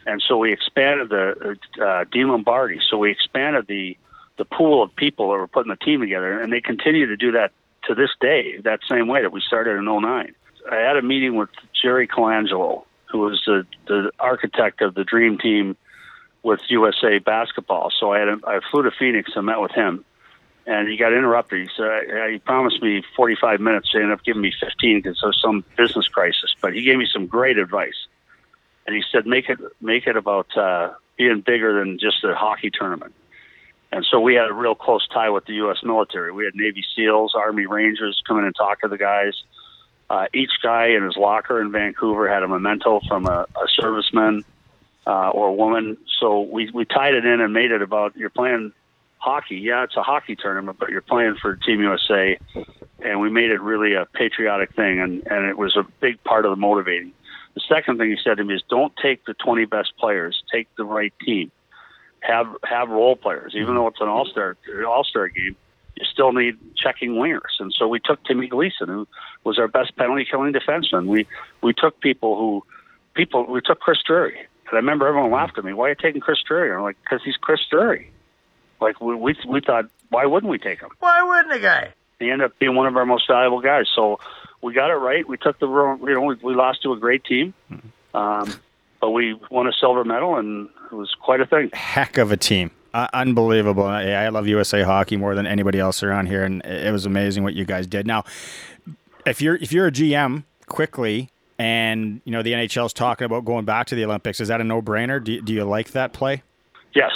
And so we expanded the uh, Dean Lombardi. So we expanded the the pool of people that were putting the team together, and they continue to do that to this day, that same way that we started in 09. I had a meeting with Jerry Colangelo, who was the, the architect of the dream team with USA basketball. So I had a, I flew to Phoenix and met with him, and he got interrupted. He said he promised me 45 minutes. They ended up giving me 15 because was some business crisis. But he gave me some great advice, and he said make it make it about uh, being bigger than just a hockey tournament. And so we had a real close tie with the U.S. military. We had Navy SEALs, Army Rangers come in and talk to the guys. Uh, each guy in his locker in Vancouver had a memento from a, a serviceman. uh, or a woman. So we we tied it in and made it about you're playing hockey. Yeah, it's a hockey tournament, but you're playing for Team USA, and we made it really a patriotic thing, and and it was a big part of the motivating. The second thing he said to me is, don't take the 20 best players, take the right team. Have have role players, even mm-hmm. though it's an all star all star game. You still need checking wingers, and so we took Timmy Gleason, who was our best penalty killing defenseman. We we took people who people we took Chris Drury, and I remember everyone laughed at me. Why are you taking Chris Drury? I'm like, because he's Chris Drury. Like we, we we thought, why wouldn't we take him? Why wouldn't a guy? He ended up being one of our most valuable guys. So we got it right. We took the wrong. You know, we, we lost to a great team, um, but we won a silver medal, and it was quite a thing. Heck of a team. Uh, unbelievable. I, I love USA hockey more than anybody else around here, and it was amazing what you guys did. Now, if you're if you're a GM, quickly, and you know the NHL's talking about going back to the Olympics, is that a no brainer? Do, you- do you like that play? Yes,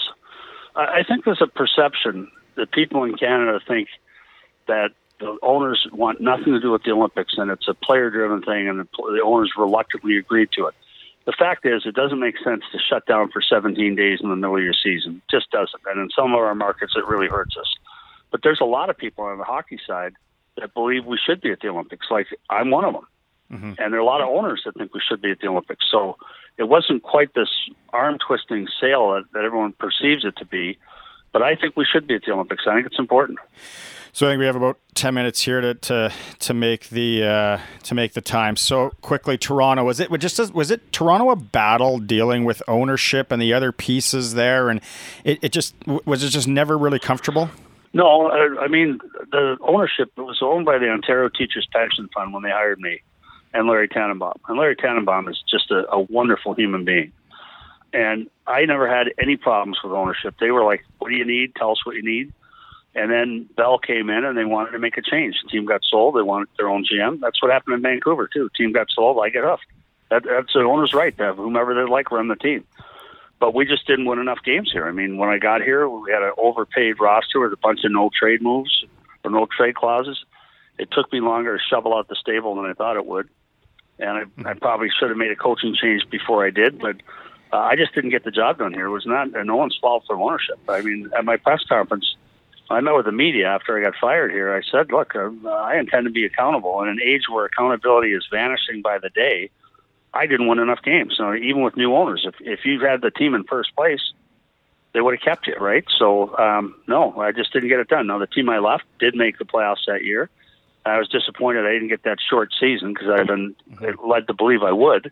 I, I think there's a perception that people in Canada think that the owners want nothing to do with the Olympics, and it's a player-driven thing, and the, the owners reluctantly agreed to it. The fact is, it doesn't make sense to shut down for 17 days in the middle of your season. It just doesn't. And in some of our markets, it really hurts us. But there's a lot of people on the hockey side that believe we should be at the Olympics. Like I'm one of them. Mm-hmm. And there are a lot of owners that think we should be at the Olympics. So it wasn't quite this arm twisting sale that, that everyone perceives it to be. But I think we should be at the Olympics. I think it's important. So I think we have about ten minutes here to to, to make the uh, to make the time. So quickly, Toronto was it just was it Toronto a battle dealing with ownership and the other pieces there, and it, it just was it just never really comfortable. No, I, I mean the ownership was owned by the Ontario Teachers Pension Fund when they hired me, and Larry Tanenbaum. And Larry Tanenbaum is just a, a wonderful human being. And I never had any problems with ownership. They were like, "What do you need? Tell us what you need." And then Bell came in and they wanted to make a change. Team got sold. They wanted their own GM. That's what happened in Vancouver too. team got sold. I get huffed. That, that's the owner's right to have whomever they like run the team. But we just didn't win enough games here. I mean, when I got here, we had an overpaid roster with a bunch of no trade moves or no trade clauses. It took me longer to shovel out the stable than I thought it would, and I, I probably should have made a coaching change before I did. But uh, I just didn't get the job done here. It was not no one's fault for ownership. I mean, at my press conference, I met with the media after I got fired here. I said, "Look, uh, I intend to be accountable. In an age where accountability is vanishing by the day, I didn't win enough games. So even with new owners, if if you had the team in first place, they would have kept you, right? So um, no, I just didn't get it done. Now the team I left did make the playoffs that year. I was disappointed I didn't get that short season because I'd been led to believe I would.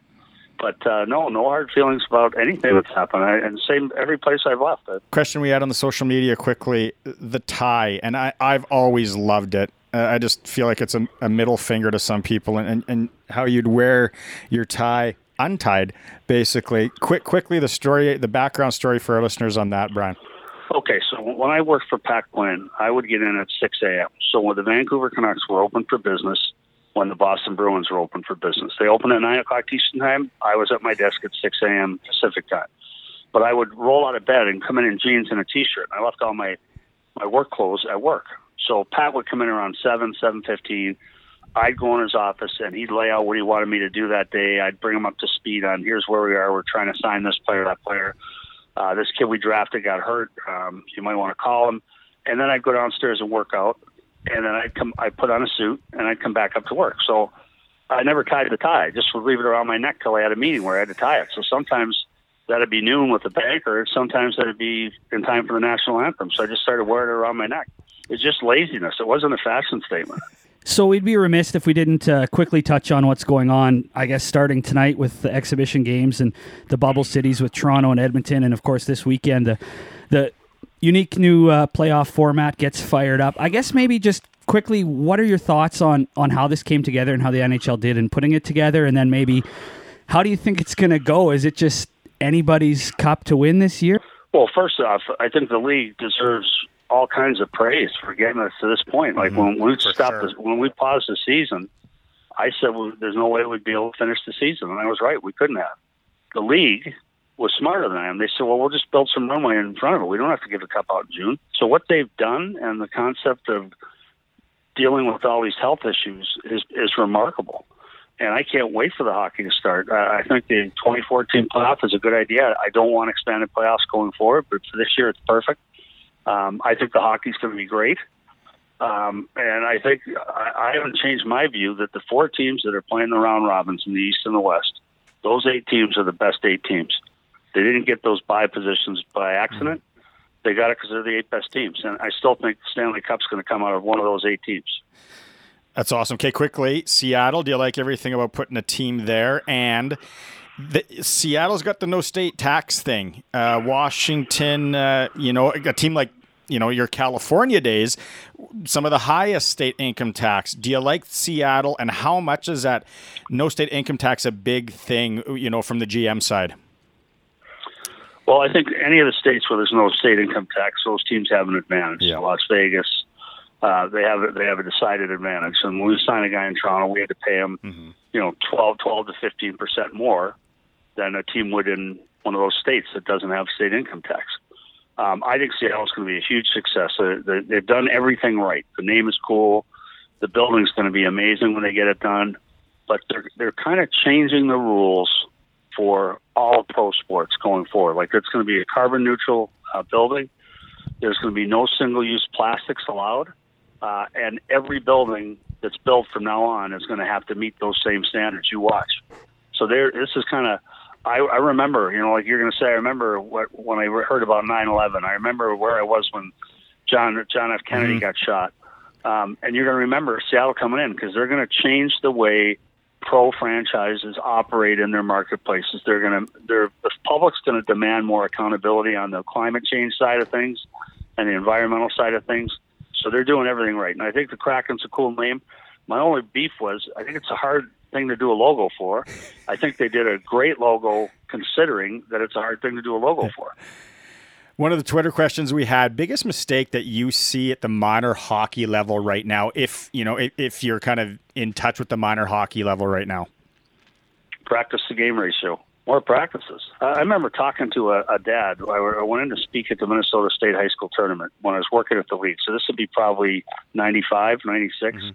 But uh, no, no hard feelings about anything that's happened. I, and same every place I've left. I, Question we had on the social media quickly: the tie, and I I've always loved it. Uh, I just feel like it's a, a middle finger to some people, and, and and how you'd wear your tie untied, basically. Quick, quickly, the story, the background story for our listeners on that, Brian. Okay, so when I worked for Pat I would get in at 6 a.m. So when the Vancouver Canucks were open for business, when the Boston Bruins were open for business, they opened at 9 o'clock Eastern Time. I was at my desk at 6 a.m. Pacific Time. But I would roll out of bed and come in in jeans and a T-shirt. I left all my my work clothes at work. So Pat would come in around 7, 7.15. I'd go in his office and he'd lay out what he wanted me to do that day. I'd bring him up to speed on here's where we are. We're trying to sign this player, that player. Uh, this kid we drafted got hurt. Um, you might want to call him. And then I'd go downstairs and work out. And then I'd come, I'd put on a suit and I'd come back up to work. So I never tied the tie. I just would leave it around my neck till I had a meeting where I had to tie it. So sometimes that'd be noon with the banker. Sometimes that'd be in time for the national anthem. So I just started wearing it around my neck. It's just laziness. It wasn't a fashion statement. So we'd be remiss if we didn't uh, quickly touch on what's going on. I guess starting tonight with the exhibition games and the bubble cities with Toronto and Edmonton, and of course this weekend the the unique new uh, playoff format gets fired up. I guess maybe just quickly, what are your thoughts on on how this came together and how the NHL did in putting it together, and then maybe how do you think it's going to go? Is it just anybody's cup to win this year? Well, first off, I think the league deserves all kinds of praise for getting us to this point. Like when we stopped, the, when we paused the season, I said well, there's no way we'd be able to finish the season, and I was right. We couldn't have. The league was smarter than I am. They said, well, we'll just build some runway in front of it. We don't have to give the cup out in June. So what they've done and the concept of dealing with all these health issues is is remarkable. and I can't wait for the hockey to start. I, think the 2014 playoff is a good idea. I don't want expanded playoffs going forward, but for this year, it's perfect. Um, I think the hockey's going to be great. Um, and I think I, I haven't changed my view that the four teams that are playing the round robins in the East and the West, those eight teams are the best eight teams. They didn't get those bye positions by accident. They got it because they're the eight best teams. And I still think Stanley Cup's going to come out of one of those eight teams. That's awesome. Okay, quickly, Seattle. Do you like everything about putting a team there? And the, Seattle's got the no state tax thing. Uh, Washington, uh, you know, a team like you know your California days, some of the highest state income tax. Do you like Seattle? And how much is that no state income tax a big thing? You know, from the GM side. Well, I think any of the states where there's no state income tax, those teams have an advantage. Yeah. Las Vegas, uh, they have a, they have a decided advantage. And when we sign a guy in Toronto, we had to pay him, you know, 12, 12 to fifteen percent more than a team would in one of those states that doesn't have state income tax. Um, I think Seattle's going to be a huge success. They, they've done everything right. The name is cool. The building's going to be amazing when they get it done. But they're they're kind of changing the rules for all pro sports going forward. Like it's going to be a carbon neutral uh, building. There's going to be no single use plastics allowed, uh, and every building that's built from now on is going to have to meet those same standards. You watch. So there, this is kind of. I, I remember, you know, like you're going to say, I remember what when I heard about 9/11. I remember where I was when John John F. Kennedy got shot, um, and you're going to remember Seattle coming in because they're going to change the way pro franchises operate in their marketplaces. They're going to, they're, the public's going to demand more accountability on the climate change side of things and the environmental side of things. So they're doing everything right. And I think the Kraken's a cool name. My only beef was I think it's a hard thing to do a logo for. I think they did a great logo considering that it's a hard thing to do a logo for. One of the Twitter questions we had: biggest mistake that you see at the minor hockey level right now, if you know, if, if you're kind of in touch with the minor hockey level right now. practice the game ratio. More practices. I remember talking to a, a dad. I I went in to speak at the Minnesota State High School tournament when I was working at the league. So this would be probably 95, 96. Mm-hmm.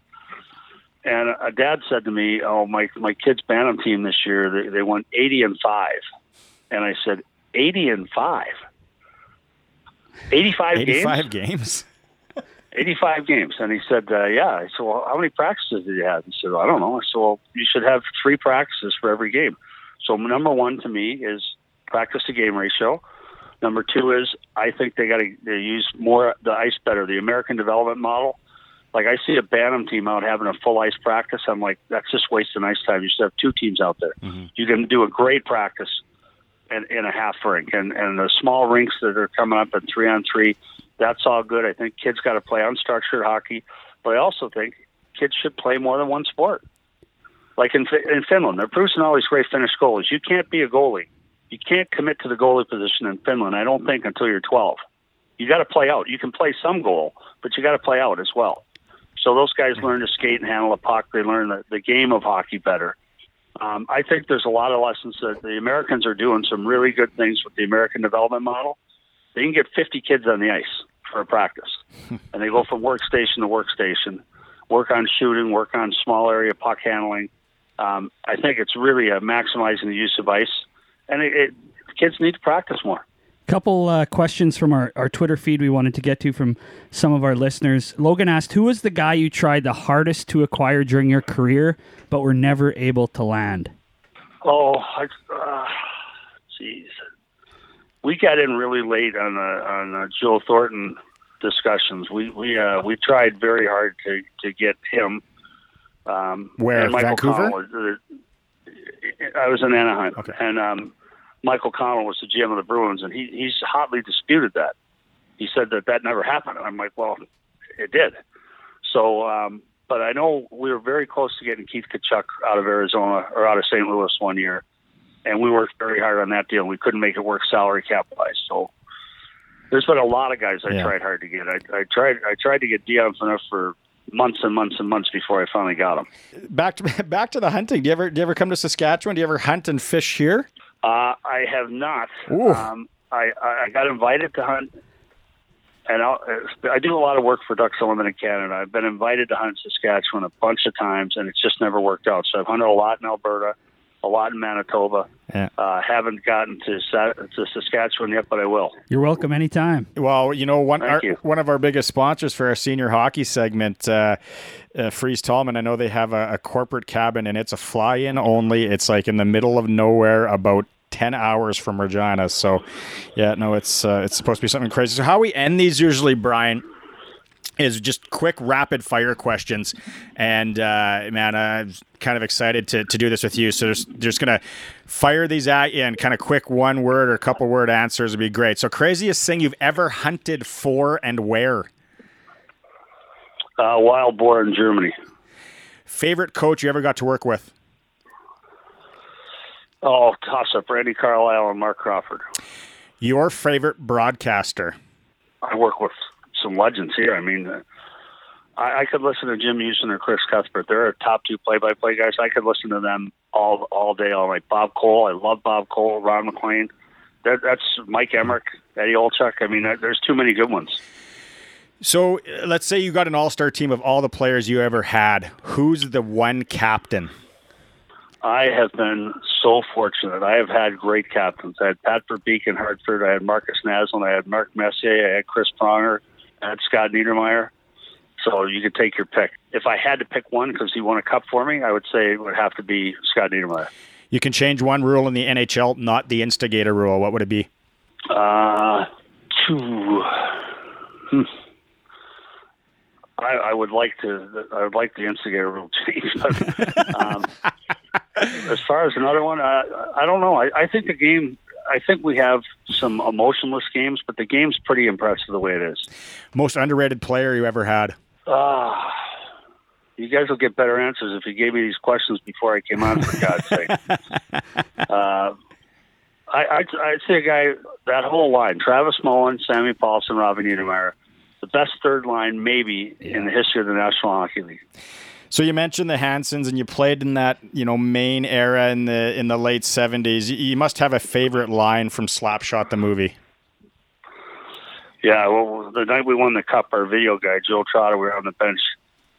And a dad said to me, "Oh, my my kid's bantam team this year they, they won 80 and five." And I said, "80 and five? 85, games? 85 games. 85 games. And he said, uh, yeah. I said, well, how many practices did you have? He said, well, I don't know. I said, well, you should have three practices for every game. So number one to me is practice to game ratio. Number two is I think they got to use more the ice better, the American development model. Like I see a Bantam team out having a full ice practice. I'm like, that's just wasting ice time. You should have two teams out there. You can do a great practice in, in a half rink, and and the small rinks that are coming up at three on three. That's all good. I think kids got to play unstructured hockey, but I also think kids should play more than one sport. Like in in Finland, they're producing all these great Finnish goalies. You can't be a goalie. You can't commit to the goalie position in Finland. I don't think until you're 12. You got to play out. You can play some goal, but you got to play out as well. So those guys learn to skate and handle a puck. They learn the, the game of hockey better. Um, I think there's a lot of lessons that the Americans are doing some really good things with the American development model. They can get 50 kids on the ice for a practice, and they go from workstation to workstation, work on shooting, work on small area puck handling. Um, I think it's really maximizing the use of ice, and it, it, kids need to practice more. Couple uh, questions from our, our Twitter feed we wanted to get to from some of our listeners. Logan asked, Who was the guy you tried the hardest to acquire during your career, but were never able to land? Oh, I, uh, jeez. We got in really late on the on the Joe Thornton discussions. We we uh, we tried very hard to to get him. Um, Where, Michael Vancouver? Connell was, uh, I was in Anaheim, okay. and um, Mike O'Connell was the GM of the Bruins, and he he's hotly disputed that. He said that that never happened. And I'm like, well, it did. So, um, but I know we were very close to getting Keith Tkachuk out of Arizona or out of St. Louis one year, and we worked very hard on that deal. We couldn't make it work salary cap wise. So there's been a lot of guys I Yeah. tried hard to get. I, I tried I tried to get Dion Phaneuf for months and months and months before I finally got him. Back to back to the hunting. Do you ever do you ever come to Saskatchewan? Do you ever hunt and fish here? Uh, I have not. Um, I, I I got invited to hunt and I'll, I do a lot of work for Ducks Unlimited Canada. I've been invited to hunt Saskatchewan a bunch of times, and it's just never worked out. So I've hunted a lot in Alberta, a lot in Manitoba. Yeah. Uh, haven't gotten to to Saskatchewan yet, but I will. You're welcome anytime. Well, you know, one our, you. one of our biggest sponsors for our senior hockey segment, uh, uh, Freeze Tallman. I know they have a, a corporate cabin, and it's a fly-in only. It's like in the middle of nowhere, about ten hours from Regina. So, yeah, no, it's uh, it's supposed to be something crazy. So, how we end these usually, Brian, is just quick rapid fire questions. And uh, man, I'm kind of excited to, to do this with you. So just just gonna fire these at you and kind of quick one word or couple word answers would be great. So craziest thing you've ever hunted for and where? Uh, wild boar in Germany. Favorite coach you ever got to work with? Oh, toss up Randy Carlyle and Marc Crawford. Your favorite broadcaster? I work with some legends here. I mean, I, I could listen to Jim Hughson or Chris Cuthbert. They're our top two play-by-play guys. I could listen to them all all day, all night. Bob Cole, I love Bob Cole. Ron MacLean. That, that's Mike Emrick, Eddie Olczyk. I mean, there's too many good ones. So let's say you got an all-star team of all the players you ever had. Who's the one captain? I have been so fortunate. I have had great captains. I had Pat Verbeek in Hartford. I had Markus Naslund. I had Mark Messier. I had Chris Pronger. Had Scott Niedermayer. So you could take your pick. If I had to pick one because he won a cup for me, I would say it would have to be Scott Niedermayer. You can change one rule in the NHL, not the instigator rule. What would it be? Uh, two. Hmm. I, I would like to. I would like the instigator rule change, but um, as far as another one, I, I don't know. I, I think the game. I think we have some emotionless games, but the game's pretty impressive the way it is. Most underrated player you ever had? Ah, you guys will get better answers if you gave me these questions before I came on. For God's sake, uh, I, I'd, I'd say a guy that whole line: Travis Moen, Sammy Pahlsson, Robin Niedermayer, the best third line maybe in the history of the National Hockey League. So you mentioned the Hansons, and you played in that you know main era in the in the late seventies. You, must have a favorite line from Slapshot the movie. Yeah, well, the night we won the cup, our video guy Joe Trotter, we were on the bench,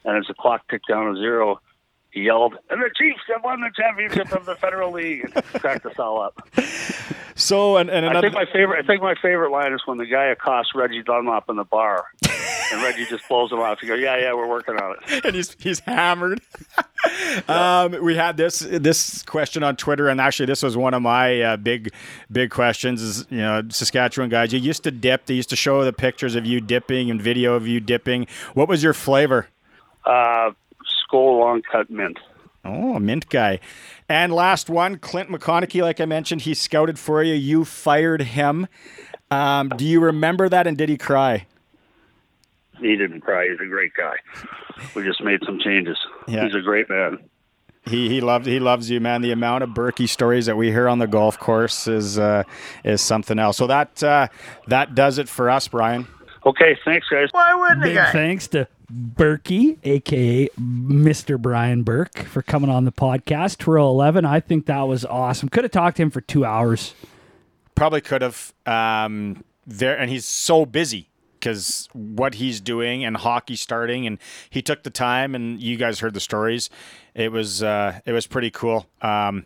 and as the clock ticked down to zero, he yelled, "And the Chiefs have won the championship of the Federal League!" and cracked us all up. So and, and I think my favorite. I think my favorite line is when the guy accosts Reggie Dunlop in the bar, and Reggie just blows him off. He goes, "Yeah, yeah, we're working on it." and he's he's hammered. um, we had this this question on Twitter, and actually, this was one of my uh, big big questions. Is you know, Saskatchewan guys, you used to dip. They used to show the pictures of you dipping and video of you dipping. What was your flavor? Uh, Skoal long cut mint. Oh, a mint guy. And last one, Clint McConaughey. Like I mentioned, he scouted for you. You fired him. Um, do you remember that? And did he cry? He didn't cry. He's a great guy. We just made some changes. Yeah. He's a great man. He he loves he loves you, man. The amount of Berkey stories that we hear on the golf course is uh, is something else. So that uh, that does it for us, Brian. Okay, thanks, guys. Why wouldn't Big thanks to Berkey, aka Mr. Brian Burke, for coming on the podcast. Twirl 11. I think that was awesome. Could have talked to him for two hours. Probably could have. Um, there and he's so busy because what he's doing and hockey starting, and he took the time. And you guys heard the stories. It was uh, it was pretty cool. Um,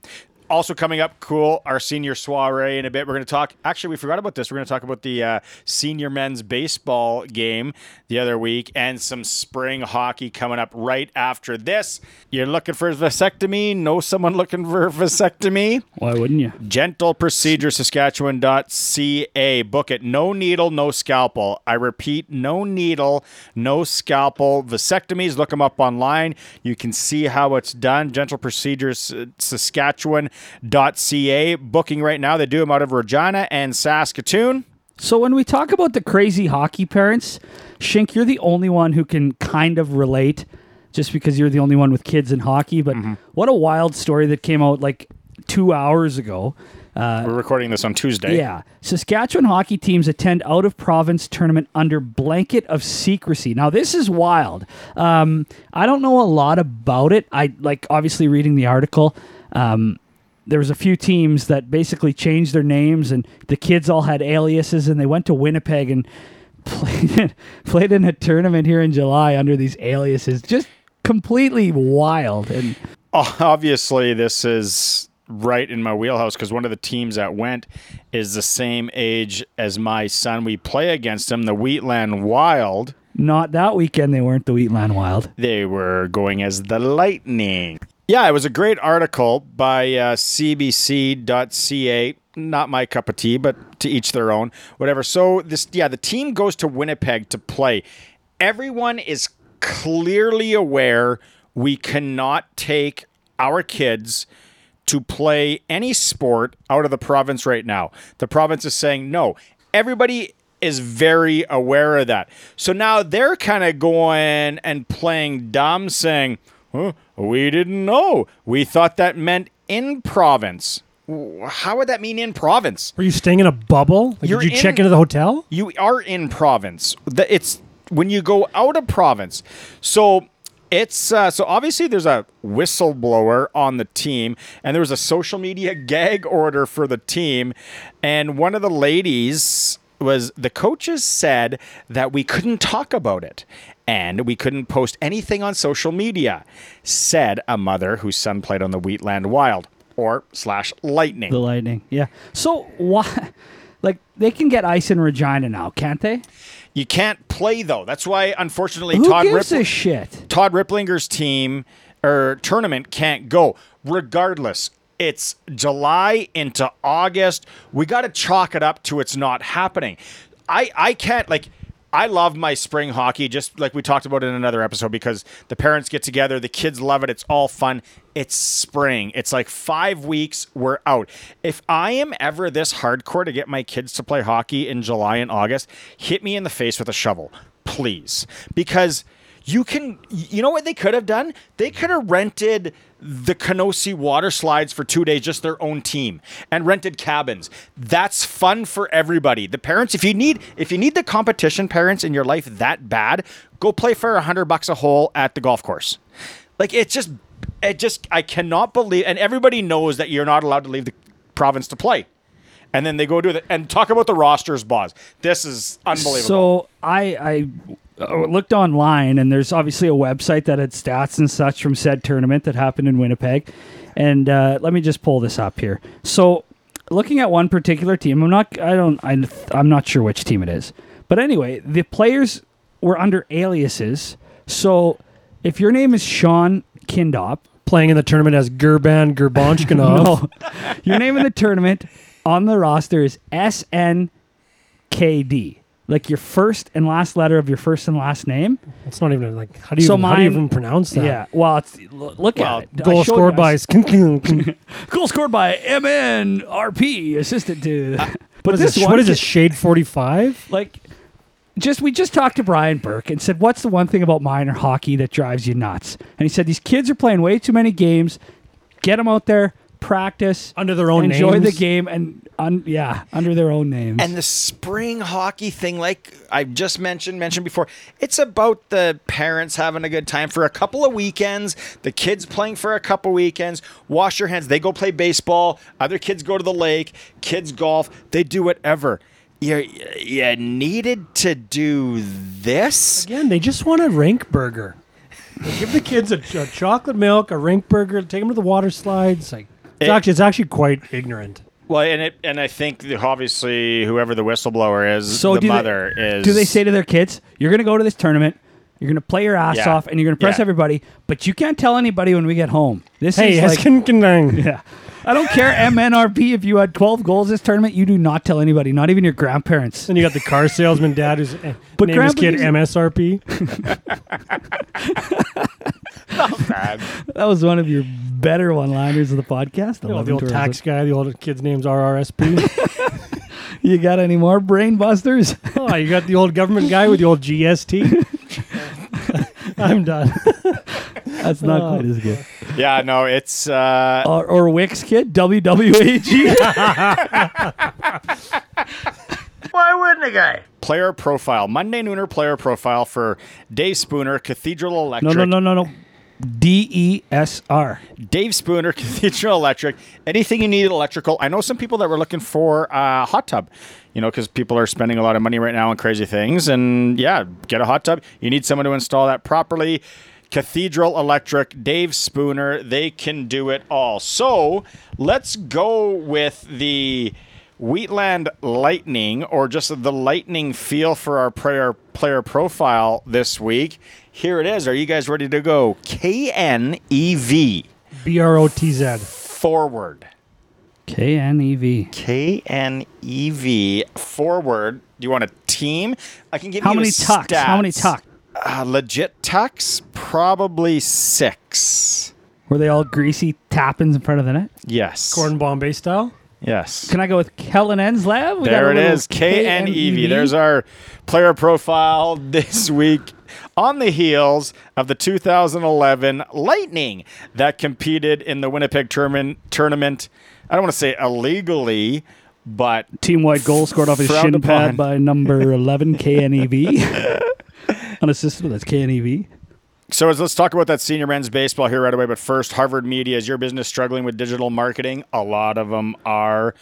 also coming up, cool, our senior soiree in a bit. We're going to talk. Actually, we forgot about this. We're going to talk about the uh, senior men's baseball game the other week and some spring hockey coming up right after this. You're looking for a vasectomy? Know someone looking for a vasectomy? Why wouldn't you? Gentle Procedure Saskatchewan.ca. Book it. No needle, no scalpel. I repeat, no needle, no scalpel. Vasectomies, look them up online. You can see how it's done. Gentle Procedures Saskatchewan.ca. Booking right now. They do them out of Regina and Saskatoon. So when we talk about the crazy hockey parents, Shink, you're the only one who can kind of relate just because you're the only one with kids in hockey. But what a wild story that came out like two hours ago. Uh, We're recording this on Tuesday. Yeah. Saskatchewan hockey teams attend out of province tournament under blanket of secrecy. Now, this is wild. Um, I don't know a lot about it. I like obviously reading the article. Um, there was a few teams that basically changed their names and the kids all had aliases and they went to Winnipeg and played in, played in a tournament here in July under these aliases. Just completely wild. And Obviously, this is right in my wheelhouse because one of the teams that went is the same age as my son. We play against them, the Wheatland Wild. not that weekend, they weren't the Wheatland Wild. They were going as the Lightning. Yeah, it was a great article by uh, CBC.ca. Not my cup of tea, but to each their own. Whatever. So this, yeah, the team goes to Winnipeg to play. Everyone is clearly aware we cannot take our kids to play any sport out of the province right now. The province is saying no. Everybody is very aware of that. So now they're kind of going and playing dumb, saying, huh, We didn't know. We thought that meant in province. How would that mean in province? Were you staying in a bubble? Like, You're did you check into the hotel? You are in province. It's when you go out of province. So it's uh, so obviously there's a whistleblower on the team, and there was a social media gag order for the team, and one of the ladies was the coaches said that we couldn't talk about it and we couldn't post anything on social media said a mother whose son played on the wheatland wild or slash lightning The Lightning. Yeah. So why? Like they can get ice in Regina now, can't they? You can't play though. That's why, unfortunately, Who Todd gives Rippl- a shit? Todd Ripplinger's team or tournament can't go. Regardless, it's July into August. We got to chalk it up to it's not happening. I I can't like. I love my spring hockey, just like we talked about in another episode, because the parents get together, the kids love it, it's all fun. It's spring. It's like five weeks, we're out. If I am ever this hardcore to get my kids to play hockey in July and August, hit me in the face with a shovel, please. Because you can, you know what they could have done? They could have rented the Kenosee water slides for two days, just their own team, and rented cabins. That's fun for everybody. The parents, if you need, if you need the competition parents in your life that bad, go play for a hundred bucks a hole at the golf course. Like it's just, it just, I cannot believe, and everybody knows that you're not allowed to leave the province to play. And then they go do it and talk about the rosters, boss. This is unbelievable. So I I looked online, and there's obviously a website that had stats and such from said tournament that happened in Winnipeg. And uh, let me just pull this up here. So looking at one particular team, I'm not I don't I, I'm not sure which team it is, but anyway, the players were under aliases. So if your name is Sean Kindop, Playing in the tournament as Gerban Gurbanchkanov. no, your name in the tournament on the roster is SNKD. Like your first and last letter of your first and last name. It's not even like how do you So even, how do you even pronounce that? Yeah. Well, it's, look Well, at it. Goal scored by I- goal scored by MNRP, assistant to. what but is this this? one What is this? Shade forty five? Like, just we just talked to Brian Burke and said, "What's the one thing about minor hockey that drives you nuts?" And he said, "These kids are playing way too many games. Get them out there, practice Under their own enjoy names. the game, and un, yeah, under their own names." And the spring hockey thing, like I just mentioned, mentioned before, it's about the parents having a good time for a couple of weekends, the kids playing for a couple weekends, wash your hands. They go play baseball, other kids go to the lake, kids golf, they do whatever. You, you needed to do this? Again, they just want a rink burger. They give the kids a, a chocolate milk, a rink burger, take them to the water slides. Like it's It- actually it's actually quite ignorant. Well, and it and I think that obviously whoever the whistleblower is, So the do they- mother is. Do they say to their kids, "You're going to go to this tournament, you're going to play your ass Yeah. off, and you're going to press Yeah. everybody, but you can't tell anybody when we get home." This Hey, is like, Eskin yeah. I don't care MNRP if you had 12 goals this tournament, you do not tell anybody, not even your grandparents. Then you got the car salesman dad who's eh, But named his grandpa kid gives- MSRP. That was one of your better one-liners of the podcast. You know, 11 the old tours. tax guy, the old kid's name's RRSP. You got any more brain busters? oh, you got the old government guy with the old GST. I'm done. That's not Oh. quite as good. Yeah, no, it's. Uh, Or, or Wix kid, WWAG. Why wouldn't a guy? player profile Monday Nooner player profile for Dave Spooner Cathedral Election. no, Electric. no, no, no, no. D E S R. Dave Spooner, Cathedral Electric. Anything you need electrical. I know some people that were looking for a hot tub, you know, because people are spending a lot of money right now on crazy things. And yeah, get a hot tub. You need someone to install that properly. Cathedral Electric, Dave Spooner, they can do it all. So let's go with the Wheatland Lightning, or just the Lightning feel for our player player profile this week. Here it is. Are you guys ready to go? K N E V B R O T Z. forward. K N E V. K N E V forward. Do you want a team? I can give How you many the tucks? How many tucks? Uh, legit tucks, probably six. Were they all greasy tappins in front of the net? Yes. Gordon Bombay style. Yes. Can I go with Kellen Enslab? We there it is. K N E V. There's our player profile this week on the heels of the 2011 Lightning that competed in the Winnipeg tournament. tournament I don't want to say illegally, but Team wide goal scored off his shin pad by number 11, KNEV. Unassisted, that's KNEV. So let's talk about that senior men's baseball here right away. But first, Harvard Media is your business struggling with digital marketing? A lot of them are.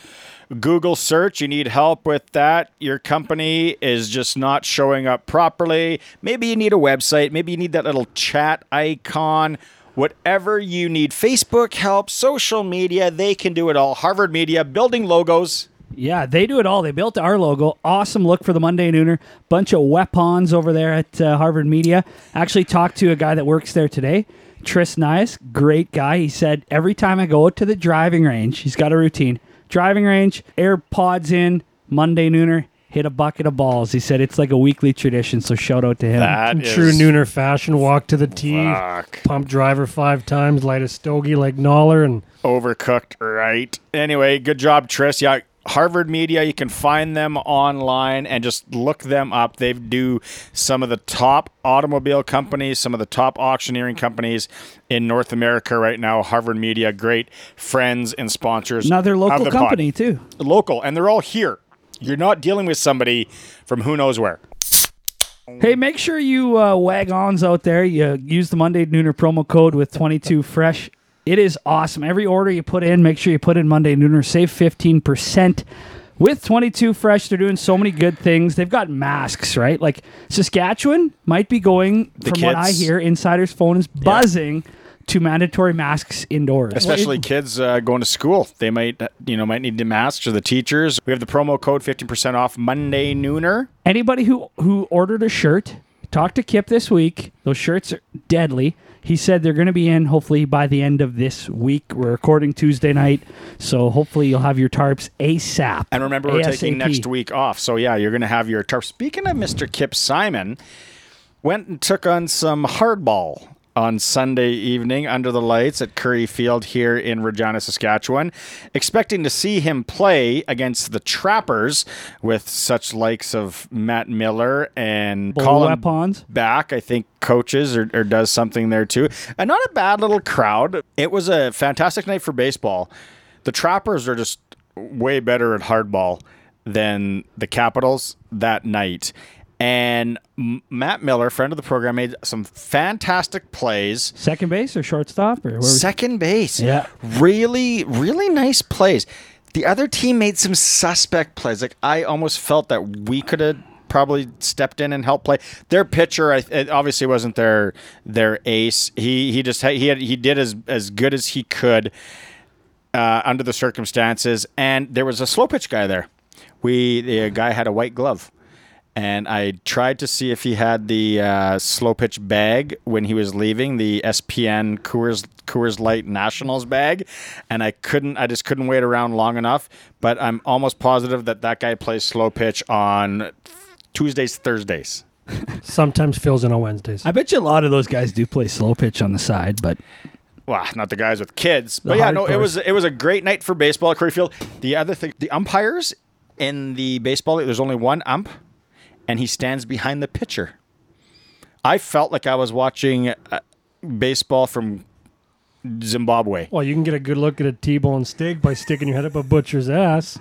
Google search, you need help with that. Your company is just not showing up properly. Maybe you need a website. Maybe you need that little chat icon. Whatever you need, Facebook help, social media, they can do it all. Harvard Media, building logos. Yeah, they do it all. They built our logo. Awesome look for the Monday Nooner. Bunch of weapons over there at uh, Harvard Media. Actually talked to a guy that works there today, Tris Nias. Great guy. He said every time I go to the driving range, he's got a routine. Driving range, AirPods in, Monday Nooner, hit a bucket of balls. He said it's like a weekly tradition. So shout out to him. That In is true Nooner fashion, walk to the tee, Fuck. pump driver five times, light a stogie like Noller, and overcooked, right? Anyway, good job, Tris. Yeah, Harvard Media, you can find them online and just look them up. They do some of the top automobile companies, some of the top auctioneering companies in North America right now. Harvard Media, great friends and sponsors. Another of local the pod. company, too. Local, and they're all here. You're not dealing with somebody from who knows where. Hey, make sure you uh, wagons out there. You use the Monday Nooner promo code with 22 fresh. It is awesome. Every order you put in, make sure you put in Monday Nooner. Save 15% with 22 fresh. They're doing so many good things. They've got masks, right? Like Saskatchewan might be going, The from what I kids. hear, Insider's phone is buzzing to mandatory masks indoors. Especially kids uh, going to school, they might uh, you know might need the masks or the teachers. We have the promo code fifteen percent off Monday Nooner. anybody who who ordered a shirt, talk to Kip this week. Those shirts are deadly. He said they're going to be in hopefully by the end of this week. We're recording Tuesday night, so hopefully you'll have your tarps ASAP. And remember, we're taking next week off. So, yeah, you're going to have your tarps. Speaking of Mr. Kip Simon, went and took on some hardball on Sunday evening under the lights at Currie Field here in Regina, Saskatchewan. Expecting to see him play against the Trappers with such likes of Matt Miller and Bull Colin weapons. back. I think coaches or, or does something there too. And not a bad little crowd. It was a fantastic night for baseball. The Trappers are just way better at hardball than the Capitals that night. And M- Matt Miller, friend of the program, made some fantastic plays. Second base or shortstop or Second base. Yeah. Really, really nice plays. The other team made some suspect plays. Like I almost felt that we could have probably stepped in and helped play. Their pitcher, I, it obviously wasn't their their ace. He he just had, he had he did as as good as he could uh, under the circumstances. And there was a slow pitch guy there. We the guy had a white glove. And I tried to see if he had the uh, slow pitch bag when he was leaving the SPN Coors Coors Light Nationals bag, and I couldn't. I just couldn't wait around long enough. But I'm almost positive that that guy plays slow pitch on Tuesdays, Thursdays. sometimes fills in on Wednesdays. I bet you a lot of those guys do play slow pitch on the side, but Well, not the guys with kids, The but yeah, no, it was it was a great night for baseball at Currie Field. The other thing, the umpires in the baseball, there's only one ump, and he stands behind the pitcher. I felt like I was watching uh, baseball from Zimbabwe. Well, you can get a good look at a T-bone steak by sticking your head up a butcher's ass.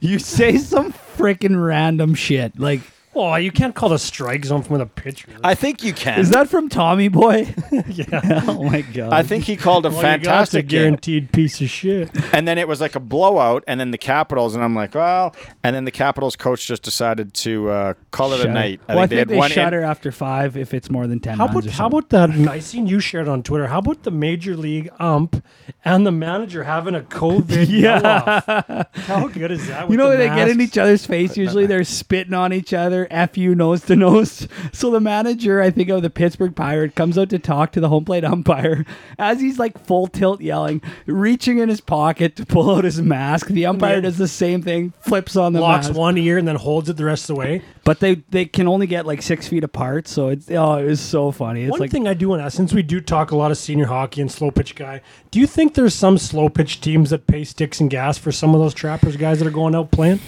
you say some freaking random shit. Like Oh, you can't call the strike zone from the pitcher. I think you can. Is that from Tommy Boy? yeah. oh my god. I think he called a All you got's a fantastic game. guaranteed piece of shit. And then it was like a blowout, and then the Capitals, and I'm like, well, and then the Capitals coach just decided to uh, call it a Shut night. Well, I think they, one shut in- her after five if it's more than ten How runs about how about that? I seen you shared on Twitter. How about the major league ump and the manager having a COVID Yeah. yell-off? How good is that? You know the they get in each other's face. Usually they're spitting on each other, fu nose to nose. So the manager, I think of the Pittsburgh Pirate, comes out to talk to the home plate umpire as he's like full tilt yelling, reaching in his pocket to pull out his mask. The umpire Yeah. does the same thing, flips on the locks mask. one ear and then holds it the rest of the way. But they they can only get like six feet apart, so it's oh, it was so funny. It's One like thing I do want to ask, since we do talk a lot of senior hockey and slow pitch guy, do you think there's some slow pitch teams that pay sticks and gas for some of those trappers guys that are going out playing?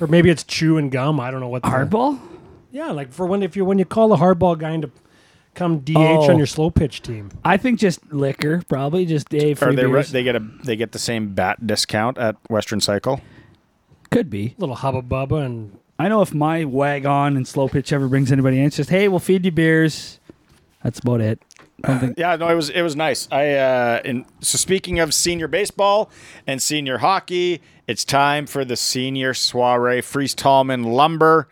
Or maybe it's chew and gum. I don't know what. the- hardball. Yeah, like for when if you when you call a hardball guy to come DH Oh. on your slow pitch team. I think just liquor, probably just a Or free they, re- beers. they get a they get the same bat discount at Western Cycle. Could be. A little hubba bubba and I know if my wagon and slow pitch ever brings anybody in, it's just hey, we'll feed you beers. That's about it. I don't think Yeah, no, it was it was nice. I uh, and so speaking of senior baseball and senior hockey, it's time for the senior soiree. Fries Tallman Lumber,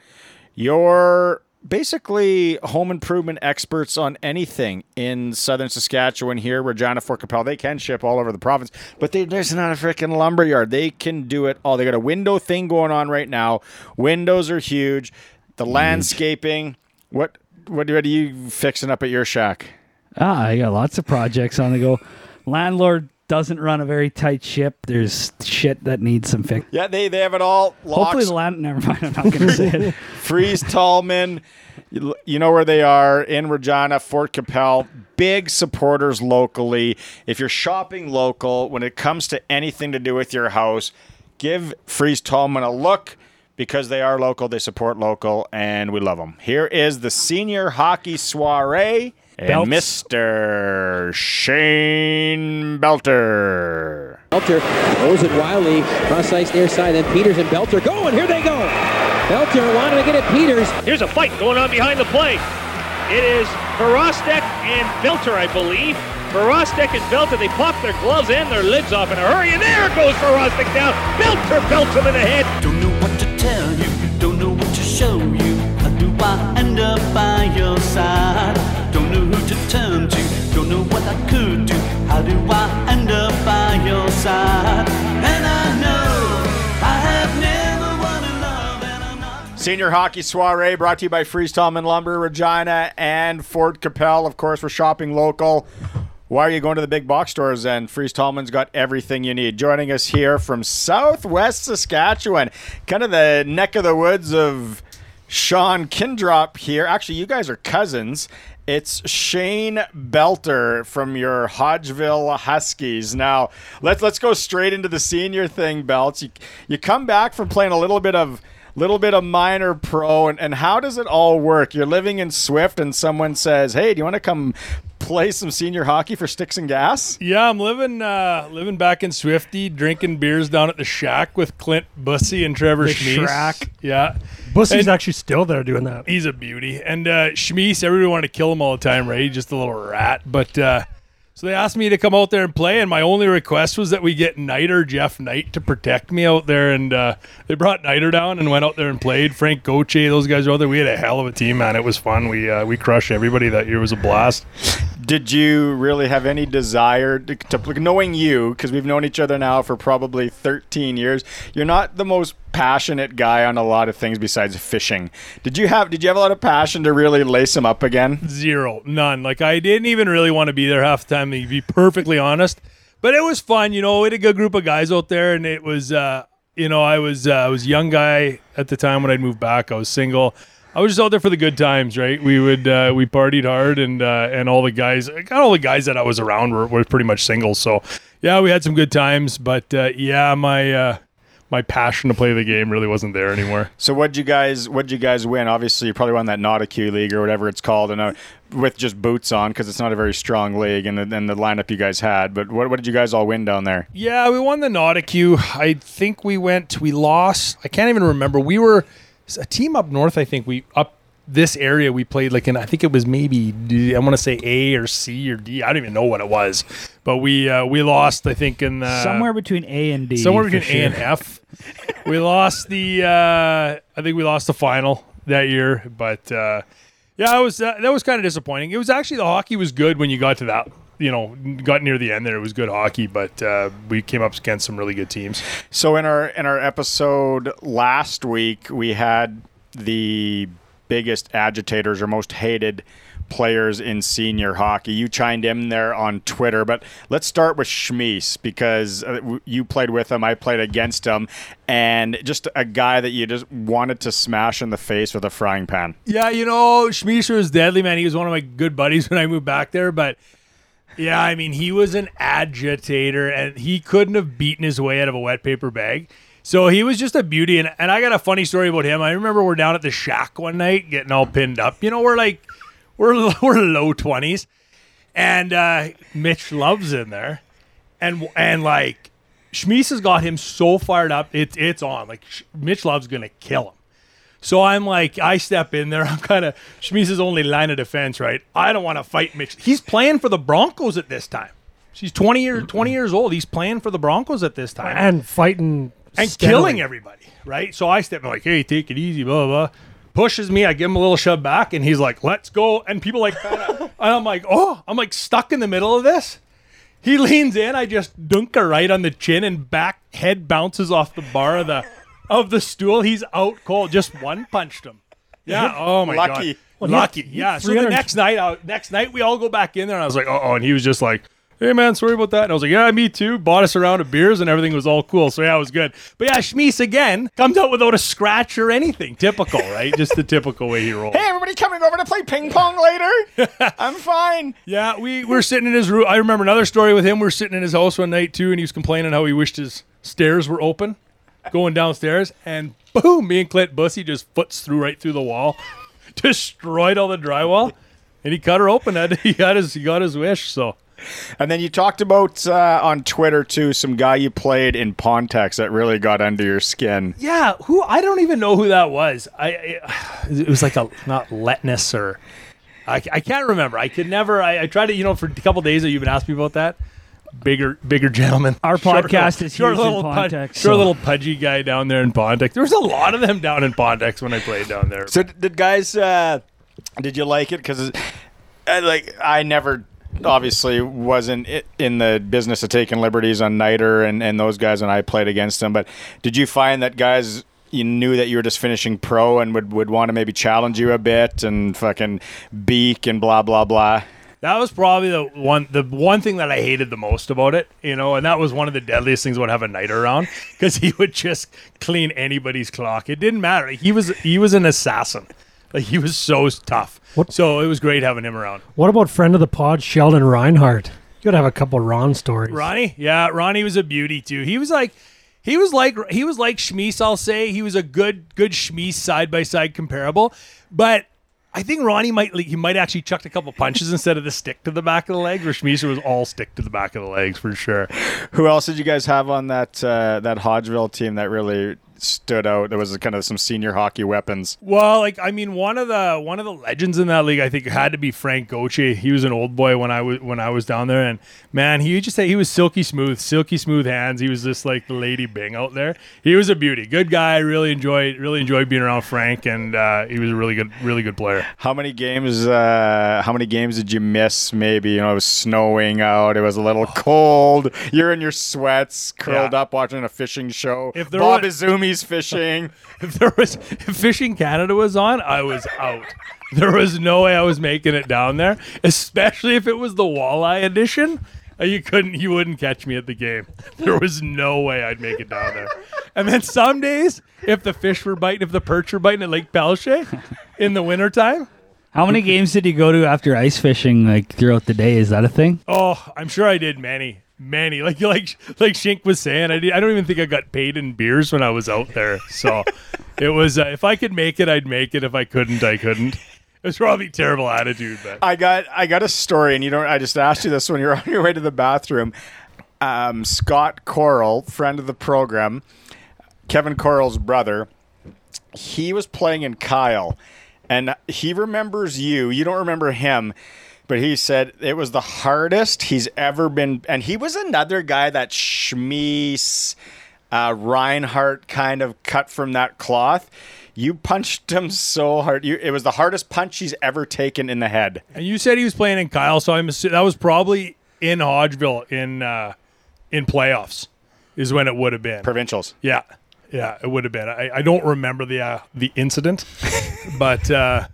your basically home improvement experts on anything in southern Saskatchewan here, Regina, Fort Qu'Appelle. They can ship all over the province, but they, there's not a freaking lumber yard. They can do it all. They got a window thing going on right now. Windows are huge. The landscaping. What what what are you fixing up at your shack? Ah, I got lots of projects on the go. Landlord doesn't run a very tight ship. There's shit that needs some fix. Yeah, they, they have it all. Locks, Hopefully the land. Never mind. I'm not going to say it. Fries Tallman. You, you know where they are in Regina, Fort Qu'Appelle. Big supporters locally. If you're shopping local, when it comes to anything to do with your house, give Fries Tallman a look because they are local, they support local, and we love them. Here is the senior hockey soiree and Belts. Mr. Shane Belter. Belter throws it wildly cross ice near side. Then Peters and Belter go, and here they go. Belter wanted to get it. Peters. Here's a fight going on behind the plate. It is Verostek and Belter, I believe. Verostek and Belter, they pop their gloves and their lids off in a hurry, and there goes Verostek down. Belter belts him in the head. Don't know what to tell you, don't know what to show you. How do I end up by your side? Don't know who to turn to, don't know what I could do. How do I end up by your side? And I know I have never wanted love, and I'm not. Senior Hockey Soiree brought to you by Fries Tallman Lumber, Regina, and Fort Qu'Appelle. Of course, we're shopping local. Why are you going to the big box stores then? Fries Tallman's got everything you need. Joining us here from southwest Saskatchewan, kind of the neck of the woods of Sean Kindrop here. Actually, you guys are cousins. It's Shane Belter from your Hodgeville Huskies. Now, let's let's go straight into the senior thing, Belts. You, you come back from playing a little bit of little bit of minor pro and, and how does it all work you're living in swift and someone says hey do you want to come play some senior hockey for sticks and gas Yeah, I'm living uh, living back in Swifty, drinking beers down at the shack with Clint Bussy and Trevor The Schmeese. Shack. Yeah. Bussy's actually still there doing that. He's a beauty. And uh, Schmeese, everybody wanted to kill him all the time, right? He's just a little rat. But uh, so they asked me to come out there and play, and my only request was that we get Niter, Jeff Knight, to protect me out there. And uh, they brought Niter down and went out there and played. Frank Goche, those guys were out there. We had a hell of a team, man. It was fun. We uh, we crushed everybody that year. It was a blast. Did you really have any desire to, to knowing you because we've known each other now for probably 13 years you're not the most passionate guy on a lot of things besides fishing did you have did you have a lot of passion to really lace him up again Zero, none. Like I didn't even really want to be there half the time. To be perfectly honest, but it was fun. You know, we had a good group of guys out there, and it was, uh, you know, I was uh, I was a young guy at the time when I moved back. I was single. I was just out there for the good times, right? We would uh, we partied hard, and uh, and all the guys, got all the guys that I was around were, were pretty much single. So yeah, we had some good times. But uh, yeah, my uh, my passion to play the game really wasn't there anymore. So what'd you guys what'd you guys win? Obviously, you probably won that Nautica League or whatever it's called, and uh, with just boots on because it's not a very strong league, and the, and the lineup you guys had. But what, what did you guys all win down there? Yeah, we won the Nautic I think we went, we lost. I can't even remember. We were a team up north. I think we up this area we played like in I think it was maybe I want to say A or C or D. I don't even know what it was, but we uh, we lost. I think in the, Somewhere between A and D. somewhere between A and. F. we lost the uh, I think we lost the final that year, but uh, yeah, it was uh, that was kind of disappointing. It was actually the hockey was good when you got to that. You know, got near the end there. It was good hockey, but uh, we came up against some really good teams. So in our in our episode last week, we had the biggest agitators or most hated players in senior hockey. You chimed in there on Twitter, but let's start with Schmies because uh, you played with him, I played against him, and just a guy that you just wanted to smash in the face with a frying pan. Yeah, you know, Schmeisser was deadly, man. He was one of my good buddies when I moved back there. But yeah, I mean, he was an agitator and he couldn't have beaten his way out of a wet paper bag. So he was just a beauty. And, and I got a funny story about him. I remember we're down at the shack one night getting all pinned up. You know, we're like, we're, we're low 20s. And uh, Mitch Love's in there. And, and like, Schmies has got him so fired up. It's it's on. Like, Mitch Love's going to kill him. So I'm like, I step in there. I'm kind of Schmies' only line of defense, right? I don't want to fight Mitch. He's playing for the Broncos at this time. She's 20 years 20 years old. He's playing for the Broncos at this time and fighting and steadily. killing everybody, right? So I step in like, hey, take it easy, blah blah. blah. Pushes me. I give him a little shove back, and he's like, let's go. And people like, and I'm like, oh, I'm like stuck in the middle of this. He leans in. I just dunk her right on the chin, and back head bounces off the bar of the of the stool. He's out cold. Just one punched him. Yeah. Oh my Lucky. god. Well, he- Lucky. he- yeah. So the next night, uh, next night we all go back in there, and I was like, oh, and he was just like. Hey man, sorry about that. And I was like, yeah, me too. Bought us a round of beers and everything was all cool. So yeah, it was good. But yeah, Schmies again comes out without a scratch or anything. Typical, right? Just the typical way he rolls. Hey, everybody coming over to play ping pong later? I'm fine. Yeah, we were sitting in his room. I remember another story with him. We were sitting in his house one night too, and he was complaining how he wished his stairs were open, going downstairs, and boom, me and Clint Bussy just foots through right through the wall, destroyed all the drywall, and he cut her open. And he got his he got his wish. So. And then you talked about uh, on Twitter too some guy you played in Ponteix that really got under your skin. Yeah, who I don't even know who that was. I, I it was like a not Letness or I, I can't remember. I could never. I, I tried to you know for a couple days that you've been asking me about that. Bigger, bigger gentleman. Our podcast is short huge in little pud- Ponteix, short little pudgy guy down there in Ponteix. There was a lot of them down in Ponteix when I played down there. So did guys? Uh, did you like it? Because like I never obviously wasn't in the business of taking liberties on Niter and, and those guys and I played against them. But did you find that guys you knew that you were just finishing pro and would, would want to maybe challenge you a bit and fucking beak and blah blah blah? That was probably the one the one thing that I hated the most about it, you know, and that was one of the deadliest things about having a Night around because he would just clean anybody's clock. It didn't matter. He was he was an assassin. Like he was so tough. So it was great having him around. What about friend of the pod, Sheldon Reinhardt? You gotta have a couple Ron stories. Ronnie, yeah, Ronnie was a beauty too. He was like, he was like, he was like Schmies. I'll say he was a good, good Schmies side by side comparable. But I think Ronnie might, he might actually chucked a couple punches instead of the stick to the back of the leg. Where was all stick to the back of the legs for sure. Who else did you guys have on that uh, that Hodgeville team that really stood out? There was kind of some senior hockey weapons. Well, like I mean, one of the one of the legends in that league, I think, had to be Frank Goche. He was an old boy when I was when I was down there, and man, he just say he was silky smooth, silky smooth hands. He was just like the Lady Byng out there. He was a beauty, good guy. Really enjoyed really enjoyed being around Frank, and uh, he was a really good really good player. How many games? Uh, how many games did you miss? Maybe you know it was snowing out. It was a little cold. You're in your sweats, curled Yeah. up watching a fishing show. If there Bob was- Izumi's fishing. if there was if Fishing Canada was on, I was out. There was no way I was making it down there, especially if it was the walleye edition. Uh, You couldn't, you wouldn't catch me at the game. There was no way I'd make it down there. And then some days, if the fish were biting, if the perch were biting at Lake Pelche in the wintertime, How many games did you go to after ice fishing like throughout the day? Is that a thing? Oh, I'm sure I did many, many. Like like like Shink was saying, I did, I don't even think I got paid in beers when I was out there. So it was uh, if I could make it, I'd make it. If I couldn't, I couldn't. It was probably terrible attitude, but I got I got a story, and you don't. I just asked you this when you're on your way to the bathroom. Um, Scott Coral, friend of the program, Kevin Coral's brother, he was playing in Kyle, and he remembers you. You don't remember him, but he said it was the hardest he's ever been. And he was another guy that Schmies, uh, Reinhardt kind of cut from that cloth. You punched him so hard. You, it was the hardest punch he's ever taken in the head. And you said he was playing in Kyle, so I'm assu- that was probably in Hodgeville in uh, in playoffs is when it would have been provincials. Yeah, yeah, it would have been. I, I don't remember the uh, the incident, but uh,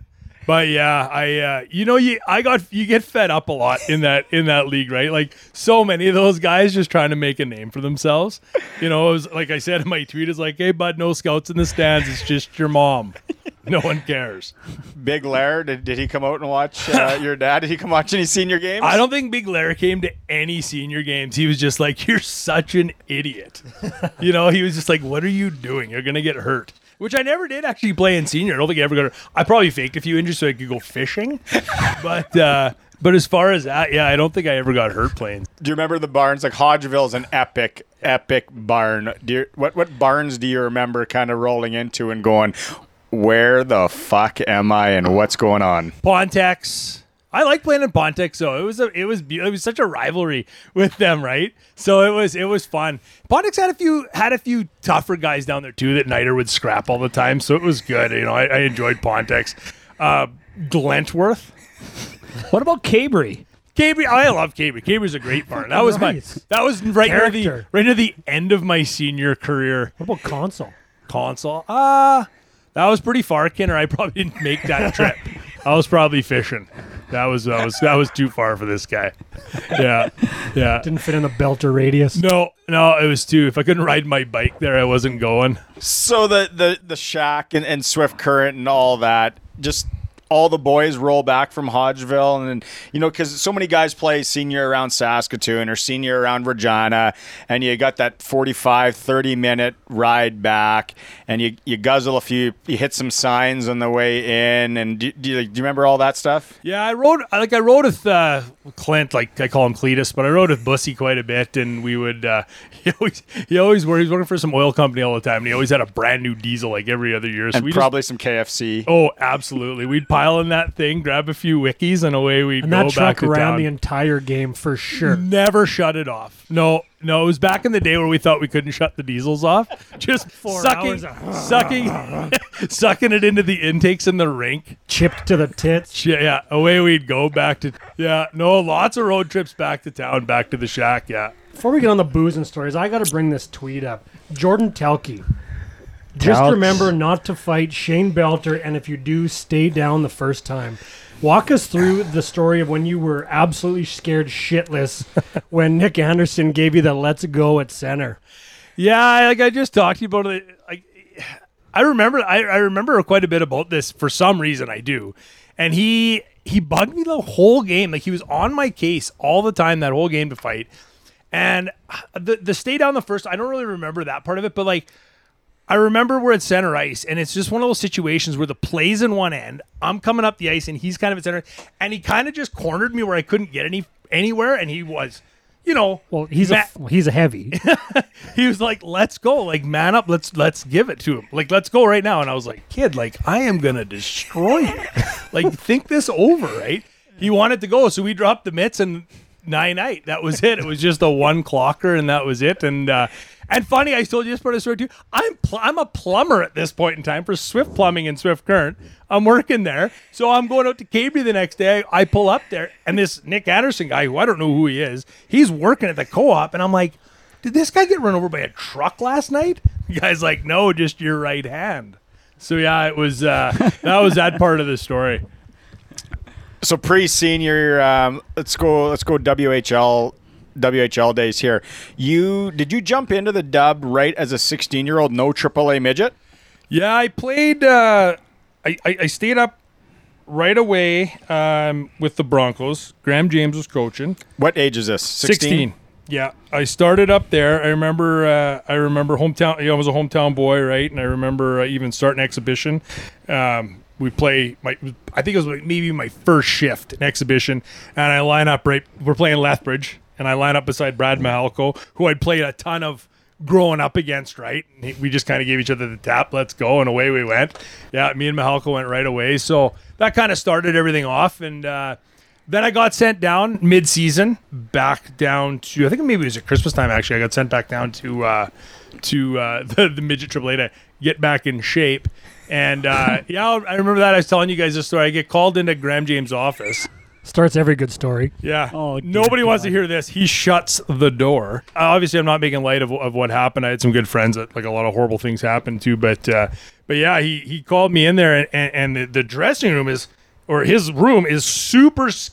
but yeah, I uh, you know you I got you get fed up a lot in that in that league, right? Like so many of those guys just trying to make a name for themselves. You know, it was like I said in my tweet, it's like, hey bud, no scouts in the stands. It's just your mom. No one cares. Big Lair, did, did he come out and watch uh, your dad? Did he come watch any senior games? I don't think Big Larry came to any senior games. He was just like, "You're such an idiot." you know, he was just like, "What are you doing? You're gonna get hurt." Which I never did actually play in senior. I don't think I ever got. I probably faked a few injuries so I could go fishing, but uh, but as far as that, yeah, I don't think I ever got hurt playing. Do you remember the barns? Like Hodgeville is an epic, epic barn. Do you, what what barns do you remember kind of rolling into and going, where the fuck am I and what's going on? Ponteix. I like playing in Ponteix, so it was a, it was it was such a rivalry with them, right? So it was it was fun. Ponteix had a few had a few tougher guys down there too that Niter would scrap all the time, so it was good. You know, I, I enjoyed Ponteix. Uh, Glentworth. What about Cabri? Cabri, I love Cabri. Cabri's a great barn. That was my Right. that was right near the Character. right near the end of my senior career. What about console? Console. Ah, that was pretty far, Kinner. I probably didn't make that trip. I was probably fishing. That was that was that was too far for this guy. Yeah, yeah. Didn't fit in the belter radius. No, no, it was too. If I couldn't ride my bike there, I wasn't going. So the the the shack and, and Swift Current and all that, just all the boys roll back from Hodgeville, and then you know because so many guys play senior around Saskatoon or senior around Regina, and you got that 45, 30 minute ride back, and you you guzzle a few, you hit some signs on the way in, and do, do, you, do you remember all that stuff? Yeah, I rode like I rode with uh, Clint, like I call him Cletus, but I rode with Bussy quite a bit, and we would uh, he always he always worked, he was working for some oil company all the time, and he always had a brand new diesel like every other year. So And we probably some KFC. Oh, absolutely. We'd pile in that thing, grab a few wikis, and away And go that back truck to ran the entire game for sure. Never shut it off. No, no, it was back in the day where we thought we couldn't shut the diesels off. Just sucking, of- sucking, sucking it into the intakes in the rink. Chipped to the tits. Yeah, yeah, away we'd go back to. Yeah, no, lots of road trips back to town, back to the shack. Yeah. Before we get on the booze and stories, I got to bring this tweet up. Jordan Telke. Just remember not to fight Shane Belter, and if you do, stay down the first time. Walk us through the story of when you were absolutely scared shitless when Nick Anderson gave you the let's go at center. Yeah, I- like I just talked to you about it. Like, I remember, I, I remember quite a bit about this for some reason. I do, and he he bugged me the whole game. Like he was on my case all the time that whole game to fight. And the the stay down the first, I don't really remember that part of it, but like I remember we're at center ice, and it's just one of those situations where the play's in one end. I'm coming up the ice, and he's kind of at center, and he kind of just cornered me where I couldn't get any anywhere, and he was, you know, Well, he's ma- a well, he's a heavy. he was like, "Let's go, like man up, let's let's give it to him, like let's go right now." And I was like, "Kid, like I am gonna destroy you, like think this over, right?" He wanted to go, so we dropped the mitts and nine night. That was it. It was just a one clocker, and that was it. And uh, and funny, I told you this part of the story too. I'm pl- I'm a plumber at this point in time for Swift Plumbing and Swift Current. I'm working there, so I'm going out to Cabri the next day. I pull up there, and this Nick Anderson guy, who I don't know who he is, he's working at the co-op, and I'm like did this guy get run over by a truck last night? The guy's like, no, just your right hand. So yeah, it was uh, that was that part of the story. So pre-senior, um, let's go. Let's go WHL. WHL days here. You did you jump into the dub right as a 16 year old, no AAA midget? Yeah, I played. Uh, I, I I stayed up right away um, with the Broncos. Graham James was coaching. What age is this? 16? Yeah, I started up there. I remember. Uh, I remember hometown. You know, I was a hometown boy, right? And I remember uh, even starting exhibition. Um, we play. My, I think it was maybe my first shift in exhibition, and I line up right. We're playing Lethbridge, and I line up beside Brad Mahalko, who I'd played a ton of growing up against, right? We just kind of gave each other the tap, let's go, and away we went. Yeah, me and Mahalka went right away. So that kind of started everything off. And uh, then I got sent down mid season, back down to, I think maybe it was at Christmas time actually. I got sent back down to uh, to uh, the, the midget AAA to get back in shape. And uh, yeah, I remember that. I was telling you guys this story. I get called into Graham James' office. Starts every good story. Yeah. Oh, Nobody wants to hear this. He shuts the door. Uh, obviously, I'm not making light of, of what happened. I had some good friends that like a lot of horrible things happened to, but uh, but yeah, he he called me in there, and, and, and the, the dressing room is or his room is super s-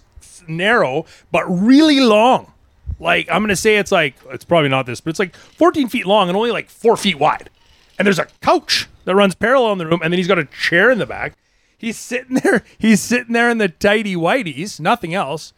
narrow but really long. Like I'm gonna say it's like it's probably not this, but it's like 14 feet long and only like four feet wide. And there's a couch that runs parallel in the room, and then he's got a chair in the back. He's sitting there. He's sitting there in the tidy whiteies, nothing else.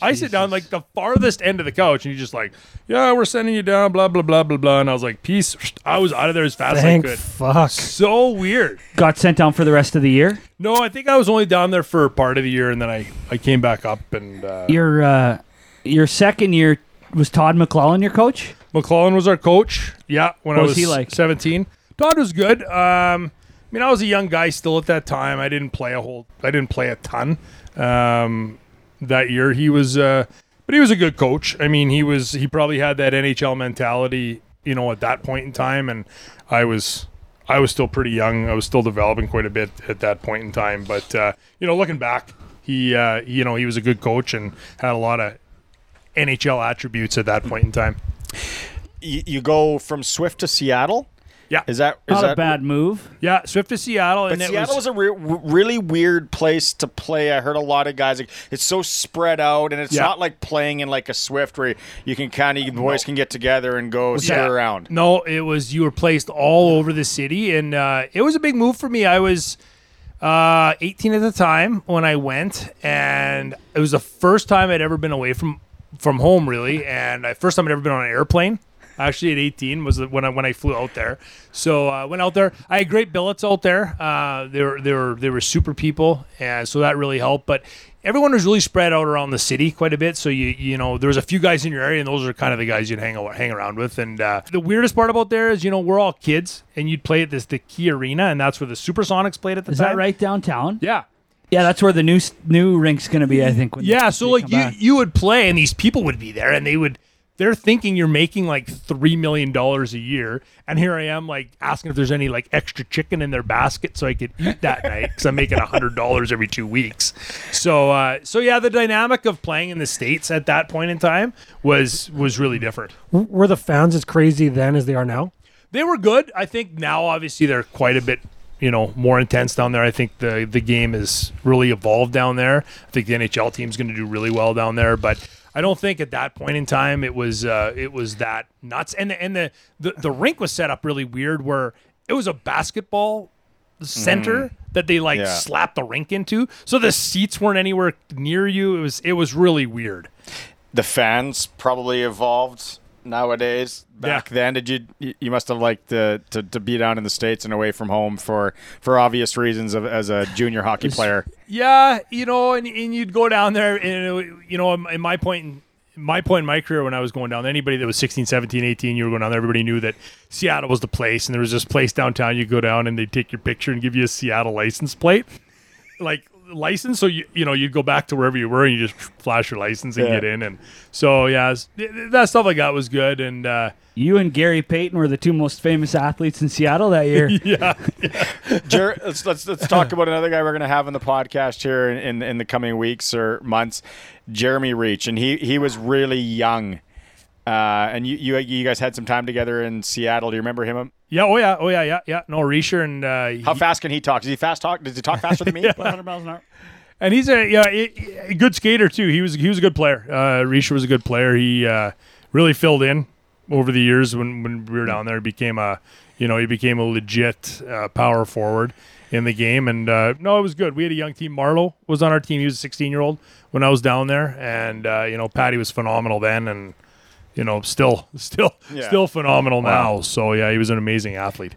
I sit down like the farthest end of the couch, and he's just like, "Yeah, we're sending you down." Blah blah blah blah blah. And I was like, "Peace." I was out of there as fast Thank as I could. fuck. So weird. Got sent down for the rest of the year. No, I think I was only down there for part of the year, and then I I came back up and uh, Your uh, your second year was Todd McLellan your coach. McLellan was our coach. Yeah, when What I was was he like? 17. Todd was good. Um, I mean, I was a young guy still at that time. I didn't play a whole. I didn't play a ton um, that year. He was, uh, but he was a good coach. I mean, he was. He probably had that NHL mentality, you know, at that point in time. And I was, I was still pretty young. I was still developing quite a bit at that point in time. But uh, you know, looking back, he, uh, you know, he was a good coach and had a lot of NHL attributes at that point in time. You, you go from Swift to Seattle. Yeah, is that is Not that a bad move. Yeah, Swift to Seattle, But and it Seattle was, was, a re- really weird place to play. I heard a lot of guys like it's so spread out, and it's Yeah. not like playing in like a Swift where you can kind of the boys can get together and go sit around. No, it was you were placed all over the city, and uh, it was a big move for me. I was uh, 18 at the time when I went, and it was the first time I'd ever been away from from home, really, and I, first time I'd ever been on an airplane. Actually, at 18 was when I when I flew out there. So I uh, went out there. I had great billets out there. Uh, they were they were they were super people, and so that really helped. But everyone was really spread out around the city quite a bit. So you you know there was a few guys in your area, and those are kind of the guys you'd hang out, hang around with. And uh, the weirdest part about there is you know we're all kids, and you'd play at this the Key Arena, and that's where the Supersonics played at the Is time. that right downtown? Yeah. Yeah, that's where the new new rink's going to be. I think. when Yeah, so like you back. you would play and these people would be there and they would they're thinking you're making like three million dollars a year, and here I am like asking if there's any like extra chicken in their basket so I could eat that night because I'm making a hundred dollars every two weeks. So uh, so yeah, the dynamic of playing in the states at that point in time was was really different. Were the fans as crazy then as they are now? They were good. I think now obviously they're quite a bit you know more intense down there. I think the the game is really evolved down there. I think the NHL team's going to do really well down there, but I don't think at that point in time it was uh, it was that nuts. And the, and the, the the rink was set up really weird where it was a basketball center Mhm. that they like Yeah. slapped the rink into. So the seats weren't anywhere near you. It was it was really weird. The fans probably evolved nowadays. Back then, did you you- must have liked to, to to be down in the states and away from home for for obvious reasons of, as a junior hockey player. Yeah, you know, and, and you'd go down there, and you know, in in my point, in my point in my career when I was going down, anybody that was 16, 17, 18, you were going down there, everybody knew that Seattle was the place, and there was this place downtown. You go down, and they'd take your picture and give you a Seattle license plate, like license. So you you know you'd go back to wherever you were, and you just flash your license and Yeah. get in, and so yeah, it's- that stuff like that was good, and. uh You and Gary Payton were the two most famous athletes in Seattle that year. yeah. Jer- let's, let's let's talk about another guy we're going to have on the podcast here in, in, in the coming weeks or months, Jeremy Reich, and he he was really young, uh, and you, you you guys had some time together in Seattle. Do you remember him? Yeah, oh yeah, oh yeah, yeah, yeah. No, Reisher and uh, How fast can he talk? Does he fast talk? Does he talk faster than me? yeah. 100 miles an hour. And he's a yeah, a, a good skater too. He was he was a good player. Uh, Risha was a good player. He uh, really filled in over the years when when we were down there. He became a you know he became a legit uh, power forward in the game. And uh, no, it was good. We had a young team. Marleau was on our team. He was a 16 year old when I was down there, and uh, you know Patty was phenomenal then, and you know still still Yeah. still phenomenal Wow. now. So yeah, he was an amazing athlete.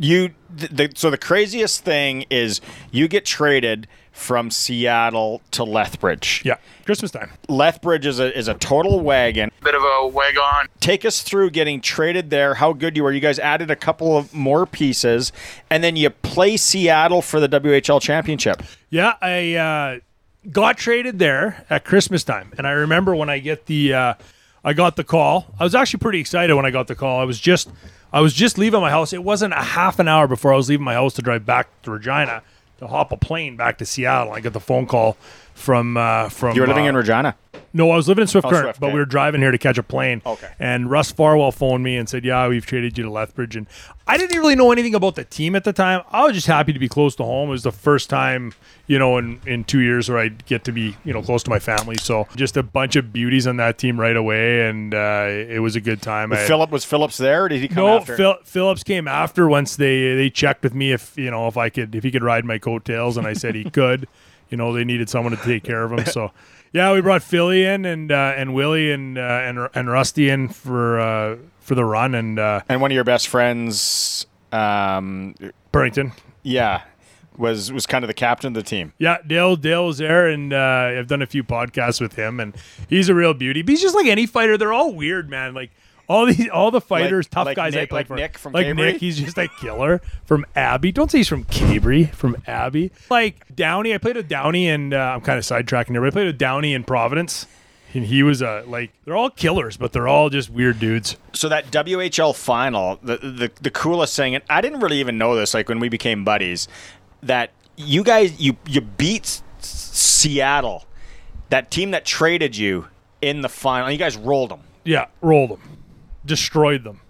You th- the, so the craziest thing is you get traded from Seattle to Lethbridge. Yeah, Christmas time. Lethbridge is a is a total wagon. Bit of a wagon. Take us through getting traded there. How good you were. You guys added a couple of more pieces, and then you play Seattle for the WHL championship. Yeah, I uh, got traded there at Christmas time, and I remember when I get the, uh, I got the call. I was actually pretty excited when I got the call. I was just, I was just leaving my house. It wasn't a half an hour before I was leaving my house to drive back to Regina to hop a plane back to Seattle. I got the phone call from uh, from. You were living uh, in Regina. No, I was living in Swift Oh, Current, Swift, but we were driving here to catch a plane. Okay. And Russ Farwell phoned me and said, "Yeah, we've traded you to Lethbridge." And I didn't really know anything about the team at the time. I was just happy to be close to home. It was the first time, you know, in in two years where I'd get to be, you know, close to my family. So just a bunch of beauties on that team right away, and uh, it was a good time. I- Philip was Phillips there. Did he come no, after? Phil, Phillips came after once they they checked with me if you know if I could if he could ride my coattails, and I said he could. You know, they needed someone to take care of him, so yeah, we brought Philly in and uh, and Willie and uh, and and Rusty in for uh, for the run, and uh, and one of your best friends, um, Purinton. Yeah, was was kind of the captain of the team. Yeah, Dale Dale was there, and uh, I've done a few podcasts with him, and he's a real beauty. But he's just like any fighter; they're all weird, man. Like all these, all the fighters, Like- tough like guys I played like for, Nick from like? Nick, he's just a killer from Abbey. Don't say he's from Cabri, from Abbey. Like Downey, I played with Downey, and uh, I'm kind of sidetracking here, but I played with Downey in Providence, and he was a like they're all killers, but they're all just weird dudes. So that WHL final, the, the the coolest thing, and I didn't really even know this. Like when we became buddies, that you guys you you beat Seattle, that team that traded you in the final. You guys rolled them. Yeah, rolled them, destroyed them.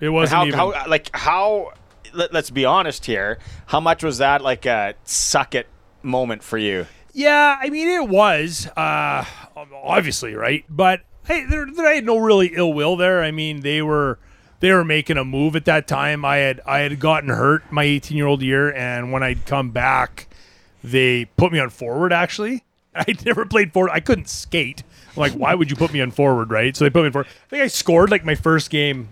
It wasn't how, even. how like how. Let, let's be honest here. How much was that like a suck it moment for you? Yeah, I mean it was uh, obviously right, but hey, there, there I had no really ill will there. I mean they were they were making a move at that time. I had I had gotten hurt my 18 year old year, and when I'd come back, they put me on forward. Actually, I never played forward. I couldn't skate. I'm like, why would you put me on forward? Right? So they put me in forward. I think I scored like my first game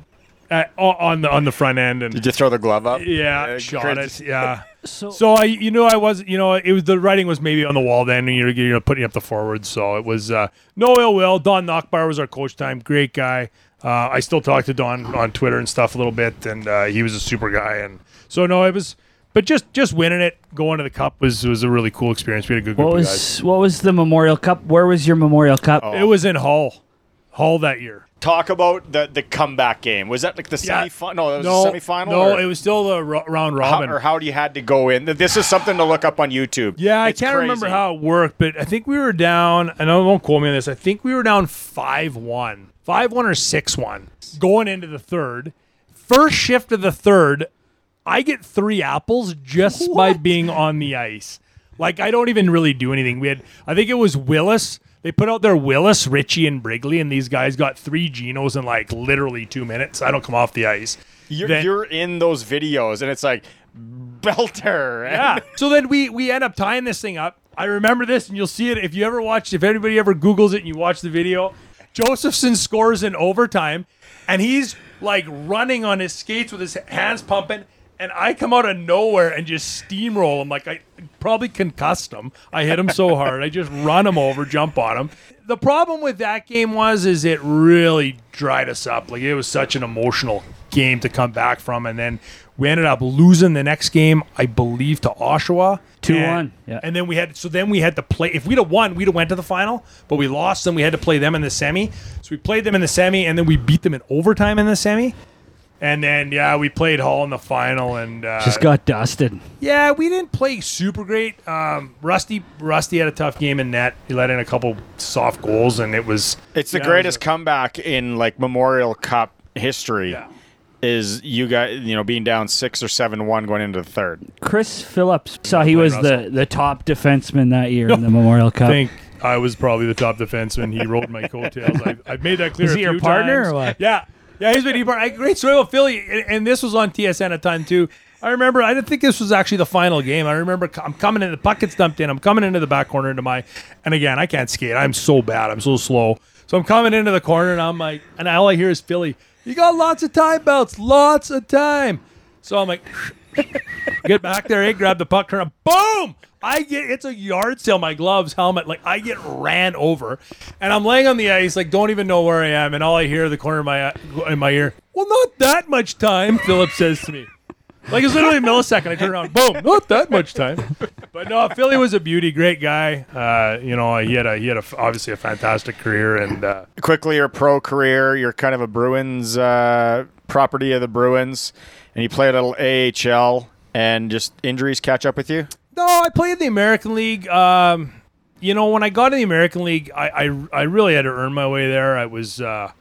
at, on the on the front end. And Did you throw the glove up? yeah, Uh, shot crazy. it. Yeah. So- so, I, you know, I was, you know, it was the writing was maybe on the wall then, and you're, you're putting up the forwards. So it was uh, no ill will. Don Nachbaur was our coach time. Great guy. Uh, I still talk to Don on Twitter and stuff a little bit, and uh, he was a super guy. And so no, it was, but just just winning it, going to the cup was was a really cool experience. We had a good group What of was guys. what was the Memorial Cup? Where was your Memorial Cup? Oh. It was in Hull, Hull that year. Talk about the the comeback game. Was that like the Yeah. semifinal? No, that was no, the semifinal. No, or? it was still the ro- round how, robin. or how you had to go in. This is something to look up on YouTube. Yeah, It's I can't remember crazy. how it worked, but I think we were down. I know, won't quote me on this. I think we were down five one, five one or six one, going into the third. First shift of the third, I get three apples just by being on the ice. Like I don't even really do anything. We had, I think it was Willis. They put out their Willis, Ritchie, and Brigley, and these guys got three Genos in like literally two minutes. I don't come off the ice. You're, Then- you're in those videos, and it's like belter. Yeah. so then we we end up tying this thing up. I remember this, and you'll see it if you ever watch. If anybody ever Google's it and you watch the video, Josephson scores in overtime, and he's like running on his skates with his hands pumping. And I come out of nowhere and just steamroll him like I probably concussed him. I hit him so hard, I just run him over, jump on him. The problem with that game was is it really dried us up. Like it was such an emotional game to come back from, and then we ended up losing the next game, I believe, to Oshawa. 2-1, And- yeah. And then we had so then we had to play. If we'd have won, we'd have went to the final. But we lost, then we had to play them in the semi. So we played them in the semi, and then we beat them in overtime in the semi. And then yeah, we played Hull in the final, and uh, Just got dusted. yeah, we didn't play super great. Um, Rusty Rusty had a tough game in net. He let in a couple soft goals, and it was It's the yeah, it greatest a- comeback in like Memorial Cup history. Is you guys, you know, being down six or seven one going into the third. Chris Phillips saw he was the, Russell. the top defenseman that year in the Memorial Cup. I think I was probably the top defenseman. He rolled my coattails. I, I've made that clear. Was a he your partner times. or what? Yeah, yeah. He's been a great story about Philly, and, and this was on TSN the time too. I remember. I didn't think this was actually the final game. I remember I'm coming in. The puck gets dumped in. I'm coming into the back corner into my. And again, I can't skate. I'm so bad. I'm so slow. So I'm coming into the corner, and I'm like, and all I hear is Philly. You got lots of time belts, lots of time. So I'm like, get back there, hey, grab the puck, turn, boom! I get it's a yard sale. My gloves, helmet, like I get ran over, and I'm laying on the ice, like don't even know where I am, and all I hear the corner of my in my ear. Well, not that much time, Philip says to me. Like it's literally a millisecond. I turn around, boom, not that much time. But no, Philly was a beauty, great guy. Uh, you know, he had a he had a, obviously a fantastic career, and uh, Quickly, your pro career, you're kind of a Bruins uh, property of the Bruins, and you played a little AHL, and just injuries catch up with you. No, I played in the American League. Um, you know, when I got in the American League, I, I, I really had to earn my way there. I was uh,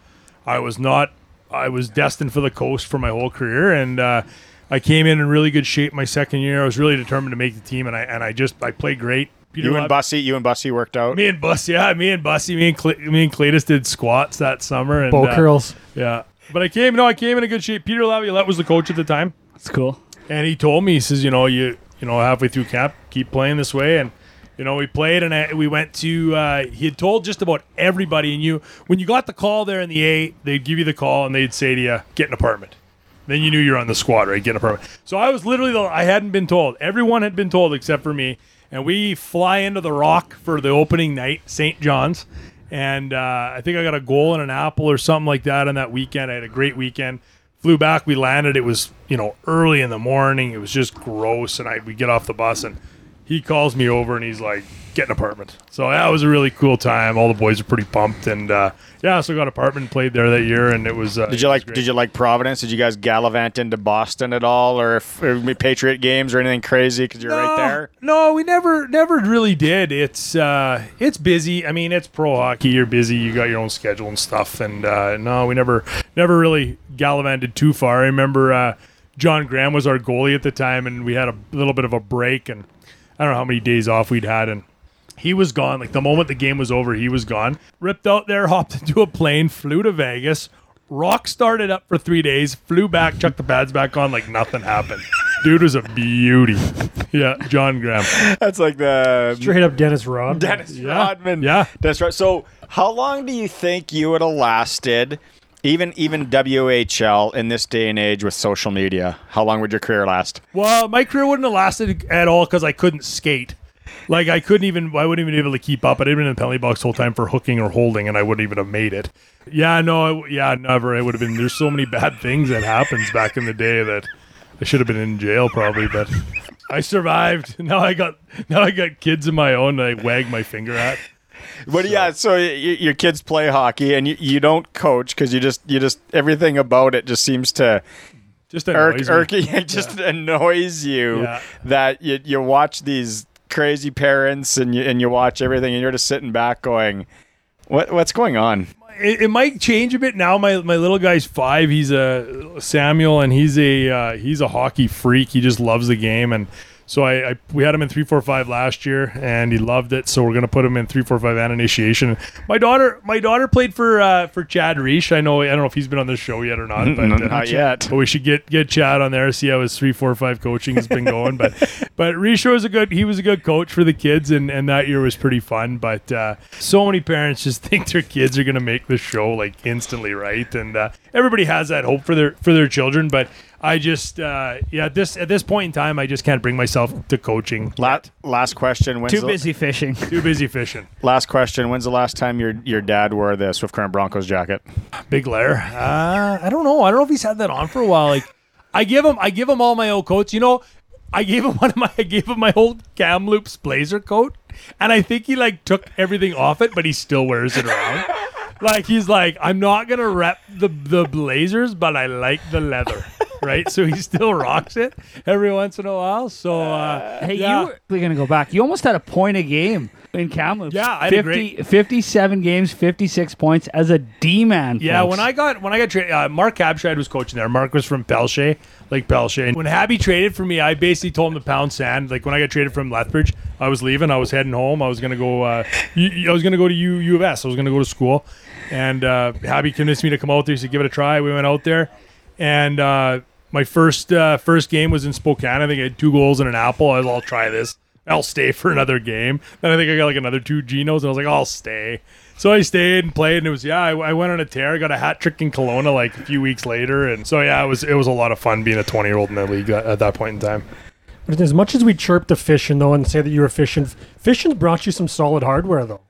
I was not I was destined for the coast for my whole career, and uh, I came in in really good shape my second year. I was really determined to make the team, and I and I just I played great. Peter you and Bussy, you and Bussy worked out. me and Buss, yeah, me and Bussy, me and Cle- me and Cletus did squats that summer. And, Bow uh, curls. Yeah, but I came. No, I came in a good shape. Peter Laviolette was the coach at the time. That's cool. And he told me, he says, you know, you you know, halfway through camp, keep playing this way, and you know, we played, and I, we went to. Uh, he had told just about everybody, and you when you got the call there in the A, they'd give you the call, and they'd say to you, get an apartment. Then you knew you're on the squad, right? Get an apartment. So I was literally the I hadn't been told. Everyone had been told except for me. And we fly into the Rock for the opening night, St. John's, and uh, I think I got a goal and an apple or something like that on that weekend. I had a great weekend. Flew back, we landed. It was you know early in the morning. It was just gross, and I we get off the bus and he calls me over and he's like, "Get an apartment." So that was a really cool time. All the boys are pretty pumped, and uh, yeah, so got an apartment, played there that year, and it was. Uh, Did you like? Did you like Providence? Did you guys gallivant into Boston at all, or, if, or Patriot games or anything crazy? Because you're right there. No, we never never really did. It's uh it's busy. I mean, it's pro hockey. You're busy. You got your own schedule and stuff. And uh, no, we never never really gallivanted too far. I remember uh, John Grahame was our goalie at the time, and we had a little bit of a break, and I don't know how many days off we'd had, and he was gone. Like the moment the game was over, he was gone. Ripped out there, hopped into a plane, flew to Vegas. Rock started up for three days, flew back, chucked the pads back on like nothing happened. Dude was a beauty. Yeah, John Grahame. That's like the Straight up Dennis Rodman. Dennis Yeah. Rodman. Yeah. That's right. So, how long do you think you would have lasted, even even WHL in this day and age with social media? How long would your career last? Well, my career wouldn't have lasted at all because I couldn't skate. Like I couldn't even, I wouldn't even be able to keep up. I'd been in the penalty box the whole time for hooking or holding, and I wouldn't even have made it. Yeah, no, I- yeah, never. It would have been. There's so many bad things that happens back in the day that I should have been in jail probably, but I survived. Now I got, now I got kids of my own. That I wag my finger at. But yeah, so y- y- your kids play hockey, and you, you don't coach because you just you just everything about it just seems to just irk, annoys irk it just annoys you Yeah. that you you watch these crazy parents and you and you watch everything, and you're just sitting back going, what what's going on? it, it might change a bit now. My my little guy's five. He's a Samuel, and he's a uh, he's a hockey freak. He just loves the game, and so I, I we had him in three four five last year, and he loved it. So we're gonna put him in three four five and initiation. My daughter my daughter played for uh, for Chad Reich. I know I don't know if he's been on this show yet or not, but uh, Not yet. But we should get get Chad on there, see how his three four five coaching has been going. but but Reich was a good he was a good coach for the kids, and and that year was pretty fun. But uh, so many parents just think their kids are gonna make the show like instantly right, and uh, everybody has that hope for their for their children, but. I just, uh, yeah, at this at this point in time, I just can't bring myself to coaching. Last last question. When's Too the- busy fishing. Too busy fishing. Last question. When's the last time your your dad wore the Swift Current Broncos jacket? Big Lair. Uh, I don't know. I don't know if he's had that on for a while. Like, I give him, I give him all my old coats. You know, I gave him one of my, I gave him my old Kamloops Blazer coat, and I think he like took everything off it, but he still wears it around. like he's like, I'm not gonna rep the the Blazers, but I like the leather. Right, so he still rocks it every once in a while. So, uh, Hey, yeah. you we're gonna go back. You almost had a point a game in Kamloops. Yeah, I had a 50, 57 games, 56 points as a D man. Yeah, when I got when I got traded, uh, Marc Habscheid was coaching there. Mark was from Pelche, Lake Pelche. And when Habby traded for me, I basically told him to pound sand. Like when I got traded from Lethbridge, I was leaving. I was heading home. I was gonna go. Uh, I was gonna go to U, U of S. I was gonna go to school, and uh, Habby convinced me to come out there. He said, "Give it a try." We went out there, and uh, my first uh, first game was in Spokane. I think I had two goals and an apple. I was, "I'll try this." I'll stay for another game. Then I think I got like another two Genos, and I was like, I'll stay. So I stayed and played, and it was yeah. I, I went on a tear. I got a hat trick in Kelowna like a few weeks later, and so yeah, it was it was a lot of fun being a twenty year old in the league at, at that point in time. But as much as we chirp the fishing though and say that you're fishing, fishing brought you some solid hardware though.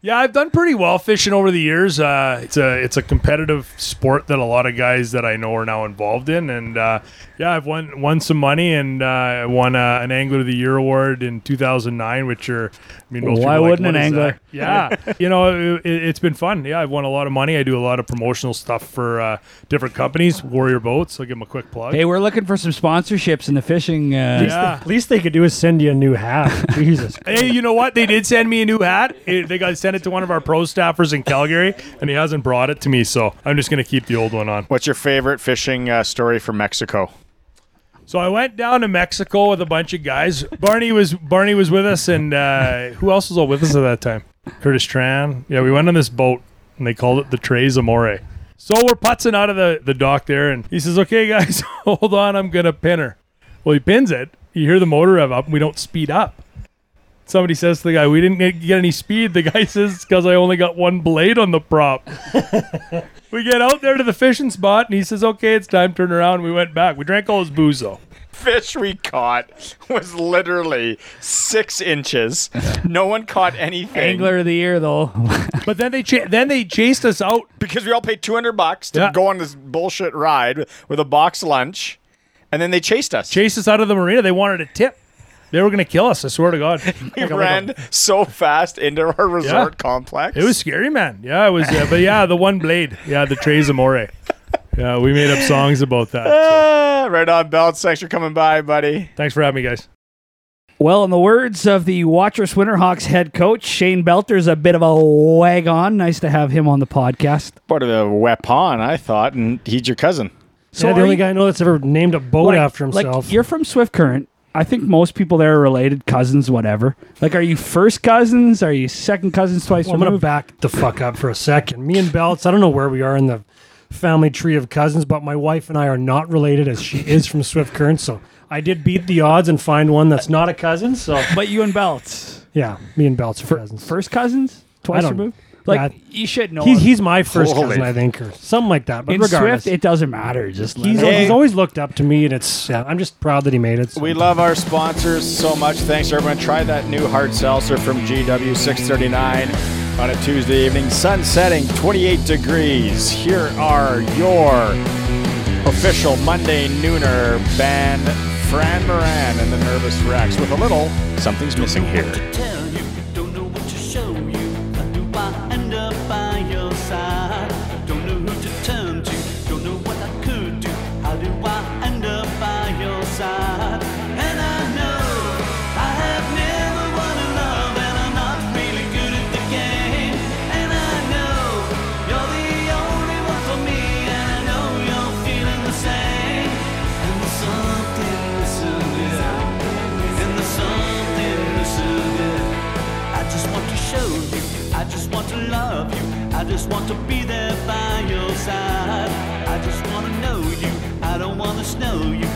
Yeah, I've done pretty well fishing over the years. Uh, it's a it's a competitive sport that a lot of guys that I know are now involved in, and uh, yeah, I've won won some money and uh, I won uh, an Angler of the Year award in 2009, which are mean, most Why people are like, wouldn't "What an is that?" angler? Yeah, you know, it, it's been fun. Yeah, I've won a lot of money. I do a lot of promotional stuff for uh, different companies. Warrior Boats. I'll give them a quick plug. Hey, we're looking for some sponsorships in the fishing. Uh, Yeah. Least they could do is send you a new hat. Jesus. Hey, you know what? They did send me a new hat. It, they got sent it to one of our pro staffers in Calgary, and he hasn't brought it to me. So I'm just gonna keep the old one on. What's your favorite fishing uh, story from Mexico? So I went down to Mexico with a bunch of guys. Barney was Barney was with us, and uh, who else was all with us at that time? Curtis Tran. Yeah, we went on this boat, and they called it the Tres Amore. So we're putzing out of the, the dock there, and he says, "Okay, guys, hold on, I'm gonna pin her." Well, he pins it. You hear the motor rev up, and we don't speed up. Somebody says to the guy, "We didn't get get any speed." The guy says, "Because I only got one blade on the prop." we get out there to the fishing spot, and he says, "Okay, it's time. Turn around." We went back. We drank all his booze though. Fish we caught was literally six inches. No one caught anything. Angler of the year, though. But then they cha- then they chased us out because we all paid 200 bucks to Yeah. go on this bullshit ride with a box lunch, and then they chased us. chased us out of the marina. They wanted a tip. They were gonna kill us. I swear to God. We ran so fast into our resort complex. It was scary, man. Yeah, it was. Uh, but yeah, the one blade. Yeah, the Tres Amore. Yeah, we made up songs about that. Ah, right on, Belts. Thanks for coming by, buddy. Thanks for having me, guys. Well, in the words of the Watchers Winterhawks head coach, Shane Belter's a bit of a wagon. Nice to have him on the podcast. Part of the weapon, I thought, and he's your cousin. So yeah, the only you- guy I know that's ever named a boat Like- after himself. Like, you're from Swift Current. I think most people there are related, cousins, whatever. Like, are you first cousins? Are you second cousins twice Well, I'm gonna removed? back the fuck up for a second. Me and Belts, I don't know where we are in the family tree of cousins, but my wife and I are not related as she is from Swift Current. So I did beat the odds and find one that's not a cousin. So But you and Belts, yeah, me and Belts are cousins. first cousins, twice don't- removed. Like, Yeah, you should know. He's, him. he's my first Holy. cousin, I think, or something like that. But in regardless, Swift, it doesn't matter. Just let he's, it- he's always looked up to me, and it's yeah, I'm just proud that he made it. so. We love our sponsors so much. Thanks, everyone. Try that new hard seltzer from GW 639 on a Tuesday evening. Sun setting 28 degrees. Here are your official Monday Nooner band, Fran Moran and the Nervous Rex, with a little Something's Missing Here. tell just want to be there by your side. I just want to know you, I don't want to snow you,